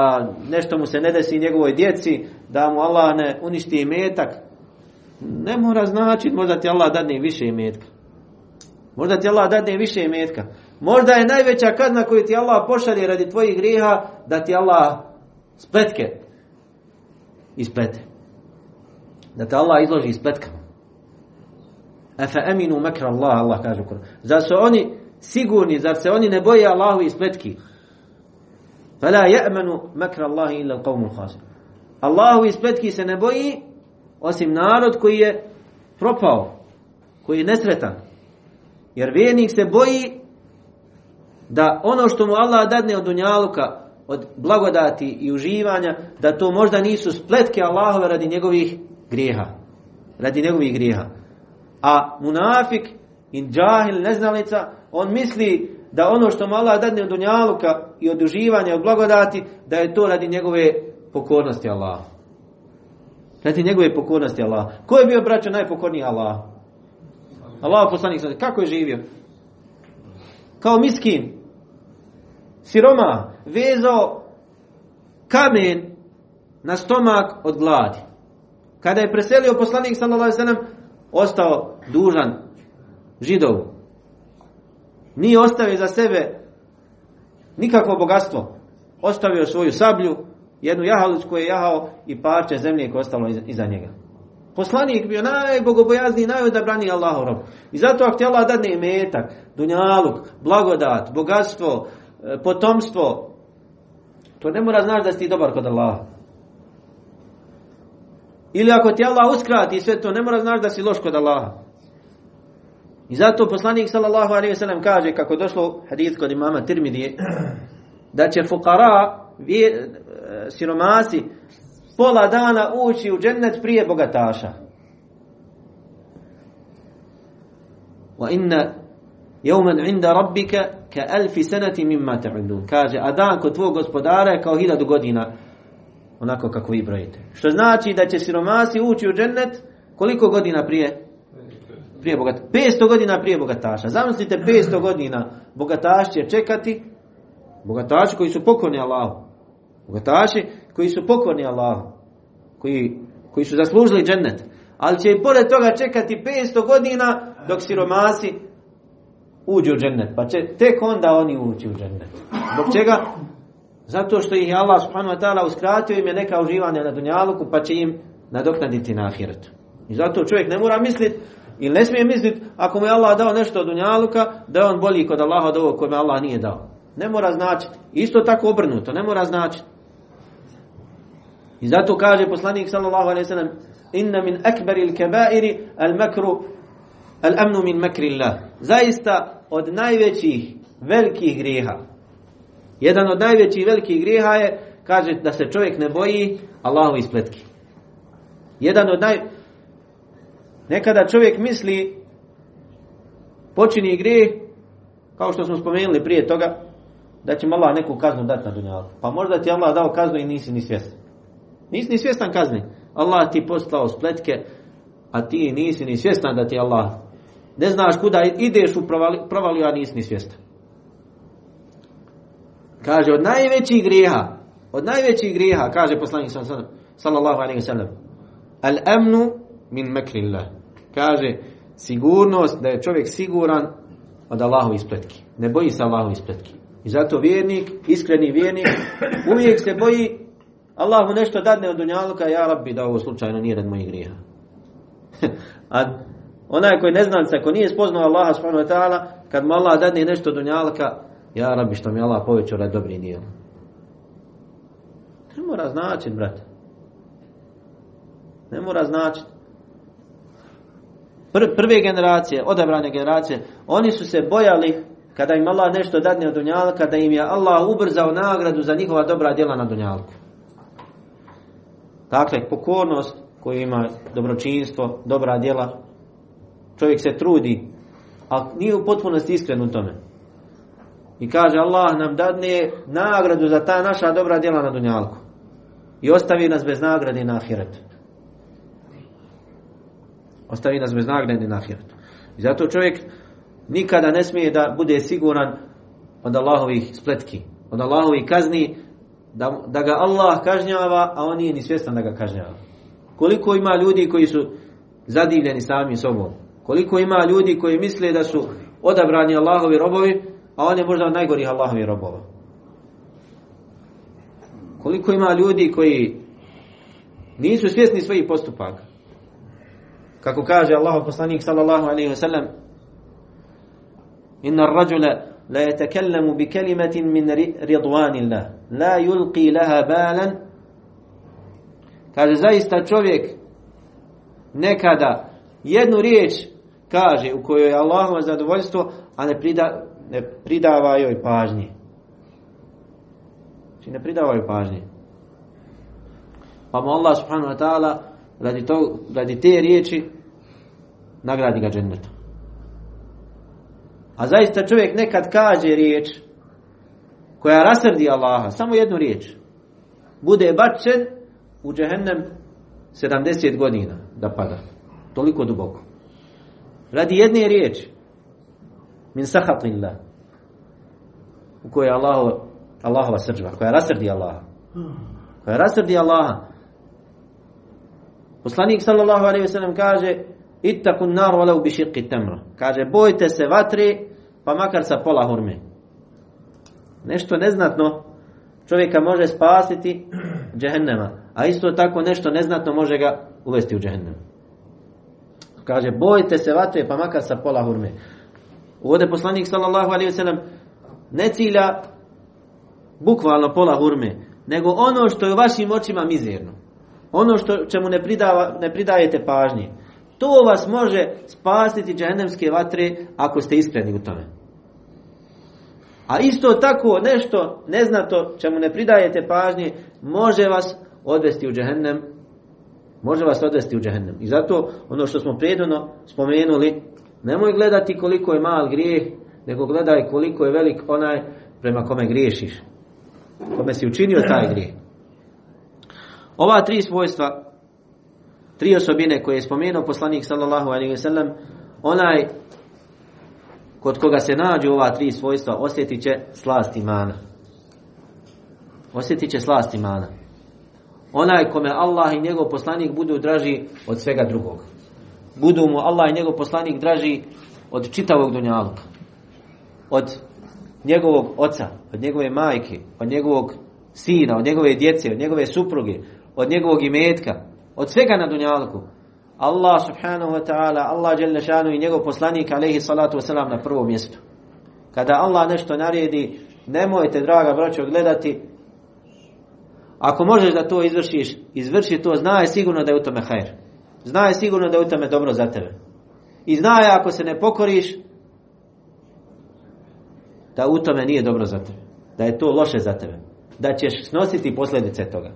nešto mu se ne desi njegovoj djeci, da mu Allah ne uništi imetak. Ne mora značiti, možda ti Allah dadne više imetka. Možda ti Allah dadne više imetka. Možda je najveća kazna koju ti Allah pošalje radi tvojih grijeha da ti Allah spletke isplete. Da te Allah izloži spletkama. Efe eminu mekra Allah, Allah kaže u Zar su oni sigurni, zar se oni ne boje Allahu i spletki? Fela je'menu Allahi illa qavmu khasir. Allahu i se ne boji osim narod koji je propao, koji je nesretan. Jer vjernik se boji da ono što mu Allah dadne od dunjaluka, od blagodati i uživanja, da to možda nisu spletke Allahove radi njegovih grijeha. Radi njegovih grijeha. A munafik i džahil, neznalica, on misli da ono što mu dadne od dunjaluka i od uživanja, od blagodati, da je to radi njegove pokornosti Allah. Radi njegove pokornosti Allah. Ko je bio braćo najpokorniji Allah? Allah poslanik kako je živio? Kao miskin, siroma, vezao kamen na stomak od gladi. Kada je preselio poslanik sallallahu alejhi ostao dužan židovu. Nije ostavio za sebe nikakvo bogatstvo. Ostavio svoju sablju, jednu jahalicu koju je jahao i parče zemlje koje je ostalo iza njega. Poslanik bio najbogobojazniji, najodabraniji Allahu rob. I zato ako ti Allah dadne imetak, dunjaluk, blagodat, bogatstvo, e, potomstvo, to ne mora znaći da si ti dobar kod Allaha. Ili ako ti Allah uskrati sve to, ne mora znaći da si loš kod Allaha. I zato poslanik sallallahu alaihi ve sellem kaže kako došlo hadith kod imama Tirmidije da će fukara vje, siromasi pola dana ući u džennet prije bogataša. Wa inna yawman inda rabbika ka alfi sanati mimma ta'udun. Kaže, a dan kod tvog gospodara je kao hiljadu godina onako kako vi brojite. Što znači da će siromasi ući u džennet koliko godina prije? Prije bogat... 500 godina prije bogataša. Zamislite 500 godina bogataš će čekati bogataši koji su pokorni Allahu. Bogataši koji su pokorni Allahu. Koji, koji su zaslužili džennet. Ali će i pored toga čekati 500 godina dok siromasi uđu u džennet. Pa će tek onda oni ući u džennet. Zbog čega? Zato što ih je Allah subhanahu wa ta'ala uskratio im je neka uživanja na dunjaluku pa će im nadoknaditi na ahiretu. I zato čovjek ne mora misliti ili ne smije misliti ako mu je Allah dao nešto od dunjaluka da je on bolji kod Allaha od ovog kome Allah nije dao. Ne mora značiti. Isto tako obrnuto, ne mora značiti. I zato kaže poslanik sallallahu alejhi ve sellem inna min akbari al-kaba'iri al-makru al-amnu min makri Allah. Zaista od najvećih velikih grijeha. Jedan od najvećih velikih grijeha je kaže da se čovjek ne boji Allahovi spletki. Jedan od naj Nekada čovjek misli počini grijeh kao što smo spomenuli prije toga da će Allah neku kaznu dati na dunjalu. Pa možda ti Allah dao kaznu i nisi ni svjestan. Nisi ni svjestan kazni. Allah ti poslao spletke, a ti nisi ni svjestan da ti Allah. Ne znaš kuda ideš u provaliju, a nisi ni svjestan. Kaže, od najvećih grijeha, od najvećih grijeha, kaže poslanik sallallahu alaihi sallam, al amnu min makrillah. Kaže, sigurnost da je čovjek siguran od Allahovi spletki. Ne boji se Allahovi spletki. I zato vjernik, iskreni vjernik, uvijek se boji Allah mu nešto dadne od dunjaluka, ja rabbi da ovo slučajno nije rad mojih grijeha. A onaj koji ne znanca, ko nije spoznao Allaha subhanahu wa ta'ala, kad mu Allah dadne nešto od dunjaluka, ja rabbi što mi Allah povećao dobri dijel. Ne mora značit, brate. Ne mora značit. Pr prve generacije, odabrane generacije, oni su se bojali kada im Allah nešto dadne od dunjalka, da im je Allah ubrzao nagradu za njihova dobra djela na dunjalku. Dakle, pokornost koju ima dobročinstvo, dobra djela, čovjek se trudi, ali nije u potpunosti iskren u tome. I kaže Allah nam dadne nagradu za ta naša dobra djela na dunjalku. I ostavi nas bez nagrade na ahiretu. Ostavi nas bez nagrade na ahiretu. I zato čovjek nikada ne smije da bude siguran od Allahovih spletki, od Allahovih kazni, da, da ga Allah kažnjava, a on nije ni svjestan da ga kažnjava. Koliko ima ljudi koji su zadivljeni sami sobom? Koliko ima ljudi koji misle da su odabrani Allahovi robovi, a on je možda najgorih Allahovi robova? Koliko ima ljudi koji nisu svjesni svojih postupaka? Kako kaže Allahov poslanik sallallahu alejhi ve sellem Inna ar-rajula la yatakallamu bi kalimatin min ridwanillah la yulqi laha balan Kaže zaista čovjek nekada jednu riječ kaže u kojoj je Allahovo zadovoljstvo, a ne, prida, ne pridava joj pažnje. Znači ne pridava joj pažnje. Pa mu Allah subhanahu wa ta'ala radi, to, radi te riječi nagradi ga džennetom. A zaista čovjek nekad kaže riječ koja rasrdi Allaha, samo jednu riječ. Bude bačen u džehennem 70 godina da pada. Toliko duboko. Radi jedne riječi. Min sahatillah. U kojoj je Allah, Allahova srđba. Koja rasrdi Allaha. Koja rasrdi Allaha. Poslanik sallallahu alaihi ve sellem kaže Ittakun nar walau bi shiqqi tamra. Kaže bojte se vatre pa makar sa pola hurme. Nešto neznatno čovjeka može spasiti džehennema, a isto tako nešto neznatno može ga uvesti u džehennem. Kaže bojte se vatre pa makar sa pola hurme. Ovdje poslanik sallallahu alejhi ve sellem ne cilja bukvalno pola hurme, nego ono što je u vašim očima mizerno. Ono što čemu ne, pridava, ne pridajete pažnje. To vas može spasiti džahennemske vatre ako ste iskreni u tome. A isto tako nešto neznato čemu ne pridajete pažnje može vas odvesti u džehennem može vas odvesti u džehennem. I zato ono što smo prijedno spomenuli nemoj gledati koliko je mal grijeh nego gledaj koliko je velik onaj prema kome griješiš. Kome si učinio taj grijeh. Ova tri svojstva tri osobine koje je spomenuo poslanik sallallahu alaihi ve sellem onaj kod koga se nađu ova tri svojstva osjetit će slast imana. Osjetit će slast imana. Onaj kome Allah i njegov poslanik budu draži od svega drugog. Budu mu Allah i njegov poslanik draži od čitavog dunjaluka. Od njegovog oca, od njegove majke, od njegovog sina, od njegove djece, od njegove supruge, od njegovog imetka, od svega na dunjalku. Allah subhanahu wa ta'ala, Allah šanu i njegov poslanik alaihi salatu wasalam na prvom mjestu. Kada Allah nešto naredi, nemojte, draga braćo, gledati. Ako možeš da to izvršiš, izvrši to, znaj sigurno da je u tome hajr. Znaj sigurno da je u tome dobro za tebe. I znaj ako se ne pokoriš, da u tome nije dobro za tebe. Da je to loše za tebe. Da ćeš snositi posljedice toga.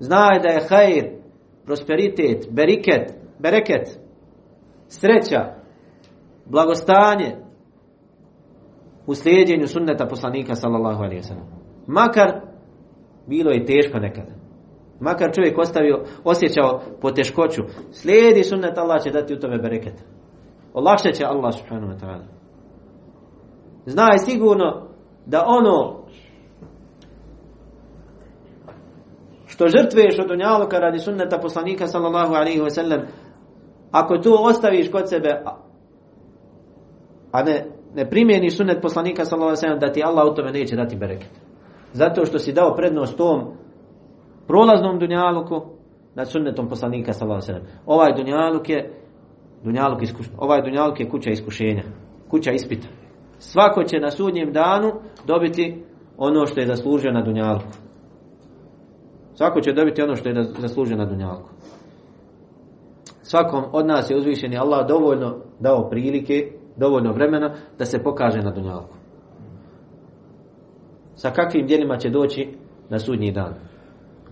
Znaj da je hajr, prosperitet, beriket, bereket, sreća, blagostanje u slijedjenju sunneta poslanika sallallahu alaihi. Makar bilo je teško nekada. Makar čovjek ostavio, osjećao poteškoću. Slijedi sunnet Allah će dati u tome bereket. Olakšat će Allah subhanahu wa ta'ala. Znaj sigurno da ono što žrtvuješ od dunjaluka radi sunneta poslanika sallallahu alaihi wasallam ako to ostaviš kod sebe a ne, ne primjeniš sunnet poslanika sallallahu alaihi wasallam da ti Allah u tome neće dati bereket. Zato što si dao prednost tom prolaznom dunjaluku nad sunnetom poslanika sallallahu wasallam. Ovaj dunjaluk je dunjaluk iskuš, ovaj dunjaluk je kuća iskušenja, kuća ispita. Svako će na sudnjem danu dobiti ono što je zaslužio na dunjalku. Svako će dobiti ono što je zaslužio na dunjalku. Svakom od nas je uzvišeni Allah dovoljno dao prilike, dovoljno vremena da se pokaže na dunjalku. Sa kakvim djelima će doći na sudnji dan.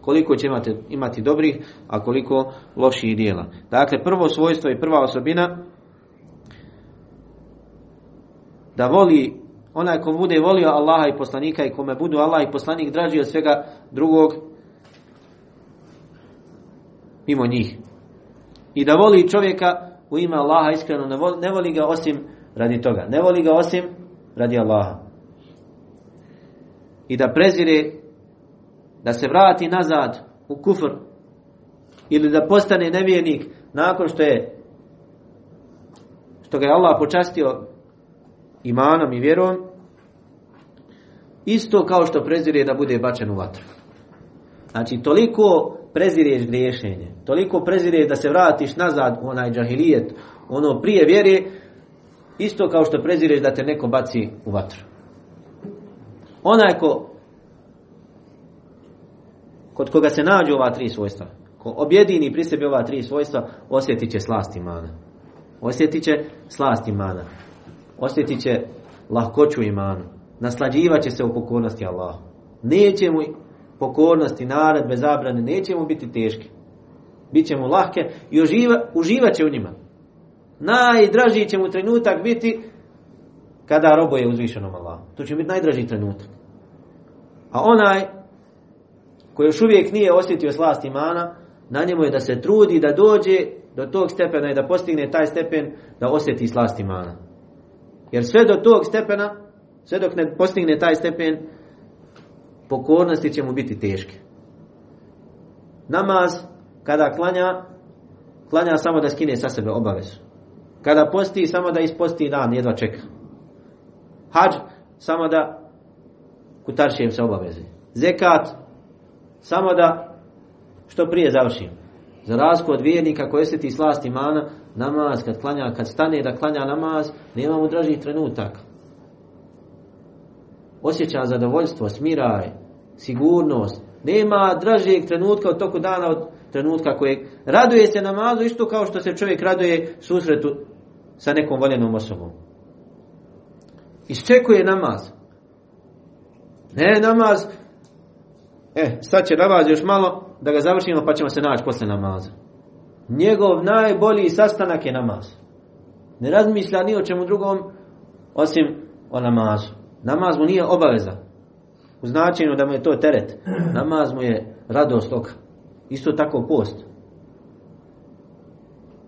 Koliko će imati, imati dobrih, a koliko loših dijela. Dakle, prvo svojstvo i prva osobina da voli onaj ko bude volio Allaha i poslanika i kome budu Allah i poslanik draži od svega drugog mimo njih. I da voli čovjeka u ime Allaha iskreno, ne voli, ne voli ga osim radi toga. Ne voli ga osim radi Allaha. I da prezire, da se vrati nazad u kufr ili da postane nevjernik nakon što je što ga je Allah počastio imanom i vjerom isto kao što prezire da bude bačen u vatru. Znači, toliko prezireš griješenje, toliko prezireš da se vratiš nazad u onaj džahilijet, ono prije vjere, isto kao što prezireš da te neko baci u vatru. Onaj ko kod koga se nađu ova tri svojstva, ko objedini pri sebi ova tri svojstva, osjetit će slast imana. Osjetit će slast imana. Osjetit će lahkoću imanu. Naslađivat će se u pokornosti Allahu. Neće mu pokornosti, naredbe, zabrane, neće mu biti teške. Biće mu lahke i uživa, uživat će u njima. Najdraži će mu trenutak biti kada roboje uzvišenom Allahu. To će biti najdraži trenutak. A onaj koji još uvijek nije osjetio slast imana, na njemu je da se trudi da dođe do tog stepena i da postigne taj stepen da osjeti slast imana. Jer sve do tog stepena, sve dok ne postigne taj stepen, pokornosti će mu biti teške. Namaz, kada klanja, klanja samo da skine sa sebe obavezu. Kada posti, samo da isposti dan, jedva čeka. Hadž, samo da kutaršijem se obaveze. Zekat, samo da što prije završim. Za razliku od vjernika koji osjeti slast imana, namaz, kad klanja, kad stane da klanja namaz, nema mu dražih trenutaka. Osjeća zadovoljstvo, smiraj, sigurnost. Nema dražijeg trenutka od toku dana od trenutka kojeg raduje se namazu isto kao što se čovjek raduje susretu sa nekom voljenom osobom. Iščekuje namaz. Ne namaz, e, sad će namaz još malo da ga završimo pa ćemo se naći posle namaza. Njegov najbolji sastanak je namaz. Ne razmišlja ni o čemu drugom osim o namazu. Namaz mu nije obaveza. U značenju da mu je to teret. Namaz mu je radost oka. Isto tako post.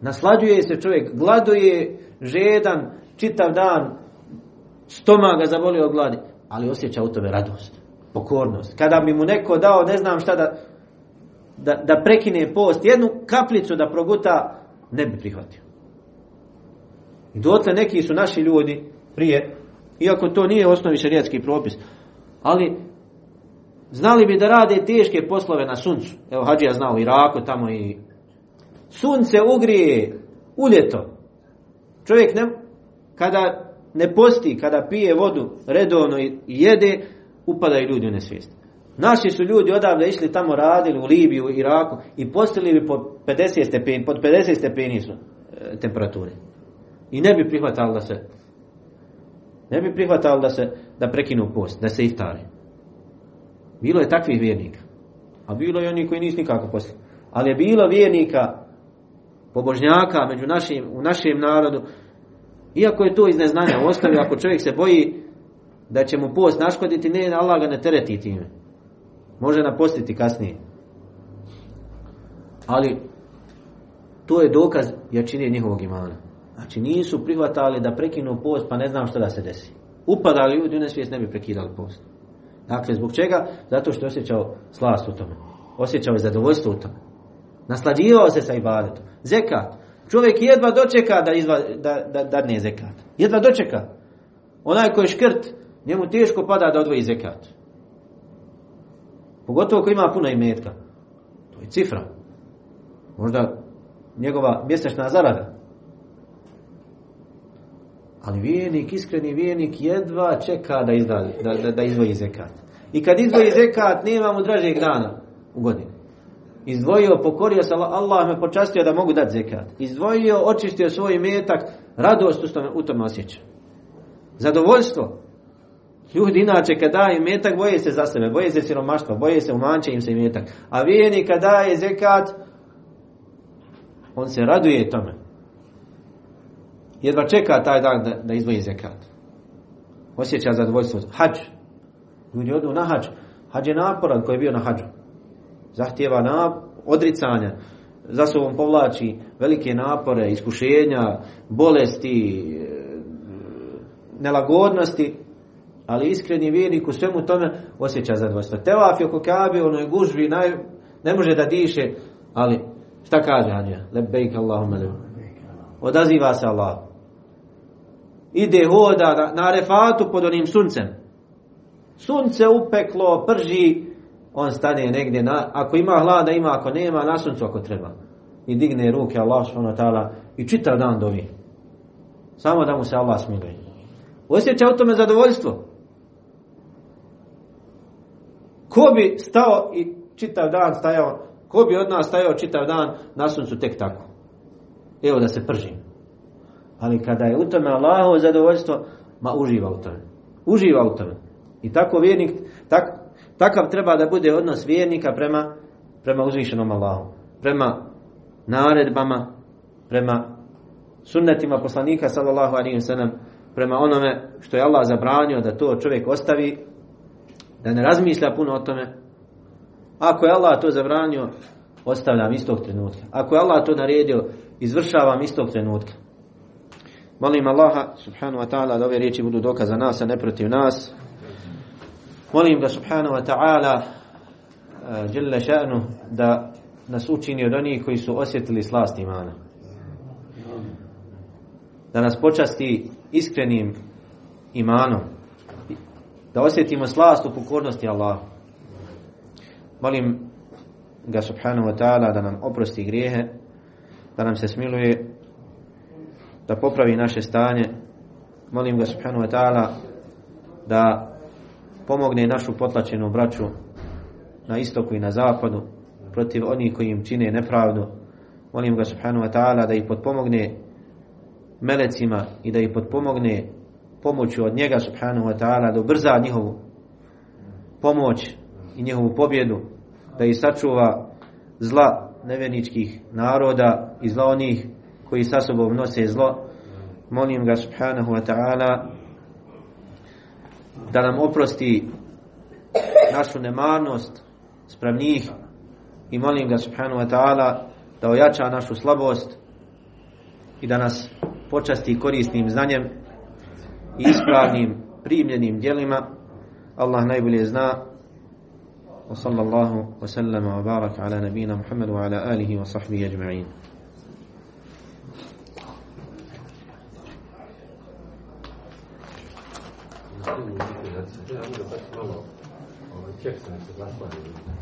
Naslađuje se čovjek, gladuje, žedan, čitav dan, stoma ga zaboli od gladi, ali osjeća u tome radost, pokornost. Kada bi mu neko dao, ne znam šta da, da, da prekine post, jednu kaplicu da proguta, ne bi prihvatio. I dotle neki su naši ljudi prije, iako to nije osnovi šarijetski propis, ali znali bi da rade teške poslove na suncu. Evo Hadžija znao Iraku tamo i sunce ugrije uljeto. Čovjek ne, kada ne posti, kada pije vodu redovno i jede, upadaju ljudi u nesvijest. Naši su ljudi odavde išli tamo radili u Libiju, Iraku i postili bi pod 50 stepeni, pod 50 stepeni su e, temperature. I ne bi prihvatali da se ne bi prihvatali da se da prekinu post, da se iftari. Bilo je takvih vjernika. A bilo je oni koji nisu nikako postili. Ali je bilo vjernika pobožnjaka među našim, u našem narodu iako je to iz neznanja u osnovi, ako čovjek se boji da će mu post naškoditi, ne, Allah ga ne tereti time. Može napostiti kasnije. Ali to je dokaz jačine njihovog imana. Znači nisu prihvatali da prekinu post pa ne znam što da se desi. Upadali ljudi u nesvijest ne bi prekidali post. Dakle, zbog čega? Zato što je osjećao slast u tome. Osjećao je zadovoljstvo u tome. Naslađivao se sa ibadetom. Zekat. Čovjek jedva dočeka da, izva, da, da dadne zekat. Jedva dočeka. Onaj koji je škrt, njemu teško pada da odvoji zekat. Pogotovo ko ima puno imetka. To je cifra. Možda njegova mjesečna zarada. Ali vijenik, iskreni vijenik jedva čeka da, izda, da, da, da izvoji zekat. I kad izvoji zekat, nema mu dražeg dana u godini. Izdvojio, pokorio se, Allah me počastio da mogu dati zekat. Izdvojio, očistio svoj metak, radost u tome osjeća. Zadovoljstvo. Ljudi inače kad daje metak, boje se za sebe, boje se siromaštva, boje se umanče im se metak. A vijeni kad daje zekat, on se raduje tome. Jedva čeka taj dan da, da izdvoji zekat. Osjeća zadovoljstvo. Hađ. Ljudi odu na hađ. Hađ je naporan koji je bio na hađu. Zahtjeva na odricanja. Za sobom povlači velike napore, iskušenja, bolesti, nelagodnosti, ali iskreni vjernik u svemu tome osjeća zadovoljstvo. Tevaf je oko Kabe, onoj gužvi, naj, ne može da diše, ali šta kaže Hadija? Lebejk Allahumma Odaziva se Allah. Ide hoda na, refatu pod onim suncem. Sunce upeklo, prži, on stane negdje, na, ako ima hlada ima, ako nema, na suncu ako treba. I digne ruke Allah subhanahu i čitav dan dovi. Samo da mu se Allah smiluje. Osjeća u tome zadovoljstvo. Ko bi stao i čitav dan stajao, ko bi od nas stajao čitav dan na suncu tek tako? Evo da se pržim. Ali kada je u tome Allahovo zadovoljstvo, ma uživa u tome. Uživa u tome. I tako vjernik, tak, takav treba da bude odnos vjernika prema, prema uzvišenom Allahu. Prema naredbama, prema sunnetima poslanika sallallahu alaihi prema onome što je Allah zabranio da to čovjek ostavi, da ne razmišlja puno o tome. Ako je Allah to zabranio, ostavljam istog trenutka. Ako je Allah to naredio, izvršavam istog trenutka. Molim Allaha subhanahu wa ta'ala da ove riječi budu dokaz za nas, a ne protiv nas. Molim da subhanahu wa ta'ala žele ša'nu da nas učini od onih koji su osjetili slast imana. Da nas počasti iskrenim imanom. Da osjetimo slast u pokornosti Allahu. Molim ga subhanahu wa ta'ala da nam oprosti grijehe, da nam se smiluje, da popravi naše stanje. Molim ga subhanahu wa ta'ala da pomogne našu potlačenu braću na istoku i na zapadu, protiv onih koji im čine nepravdu. Molim ga subhanahu wa ta'ala da ih potpomogne melecima i da ih potpomogne pomoću od njega subhanahu wa ta'ala da ubrza njihovu pomoć i njihovu pobjedu da ih sačuva zla nevjerničkih naroda i zla onih koji sa sobom nose zlo. Molim ga subhanahu wa ta'ala da nam oprosti našu nemarnost sprem njih i molim ga subhanahu wa ta'ala da ojača našu slabost i da nas počasti korisnim znanjem i ispravnim primljenim djelima Allah najbolje zna وصلى الله وسلم وبارك على نبينا محمد وعلى آله وصحبه أجمعين Ja bude baš malo ovaj, ček sam se zahvalio.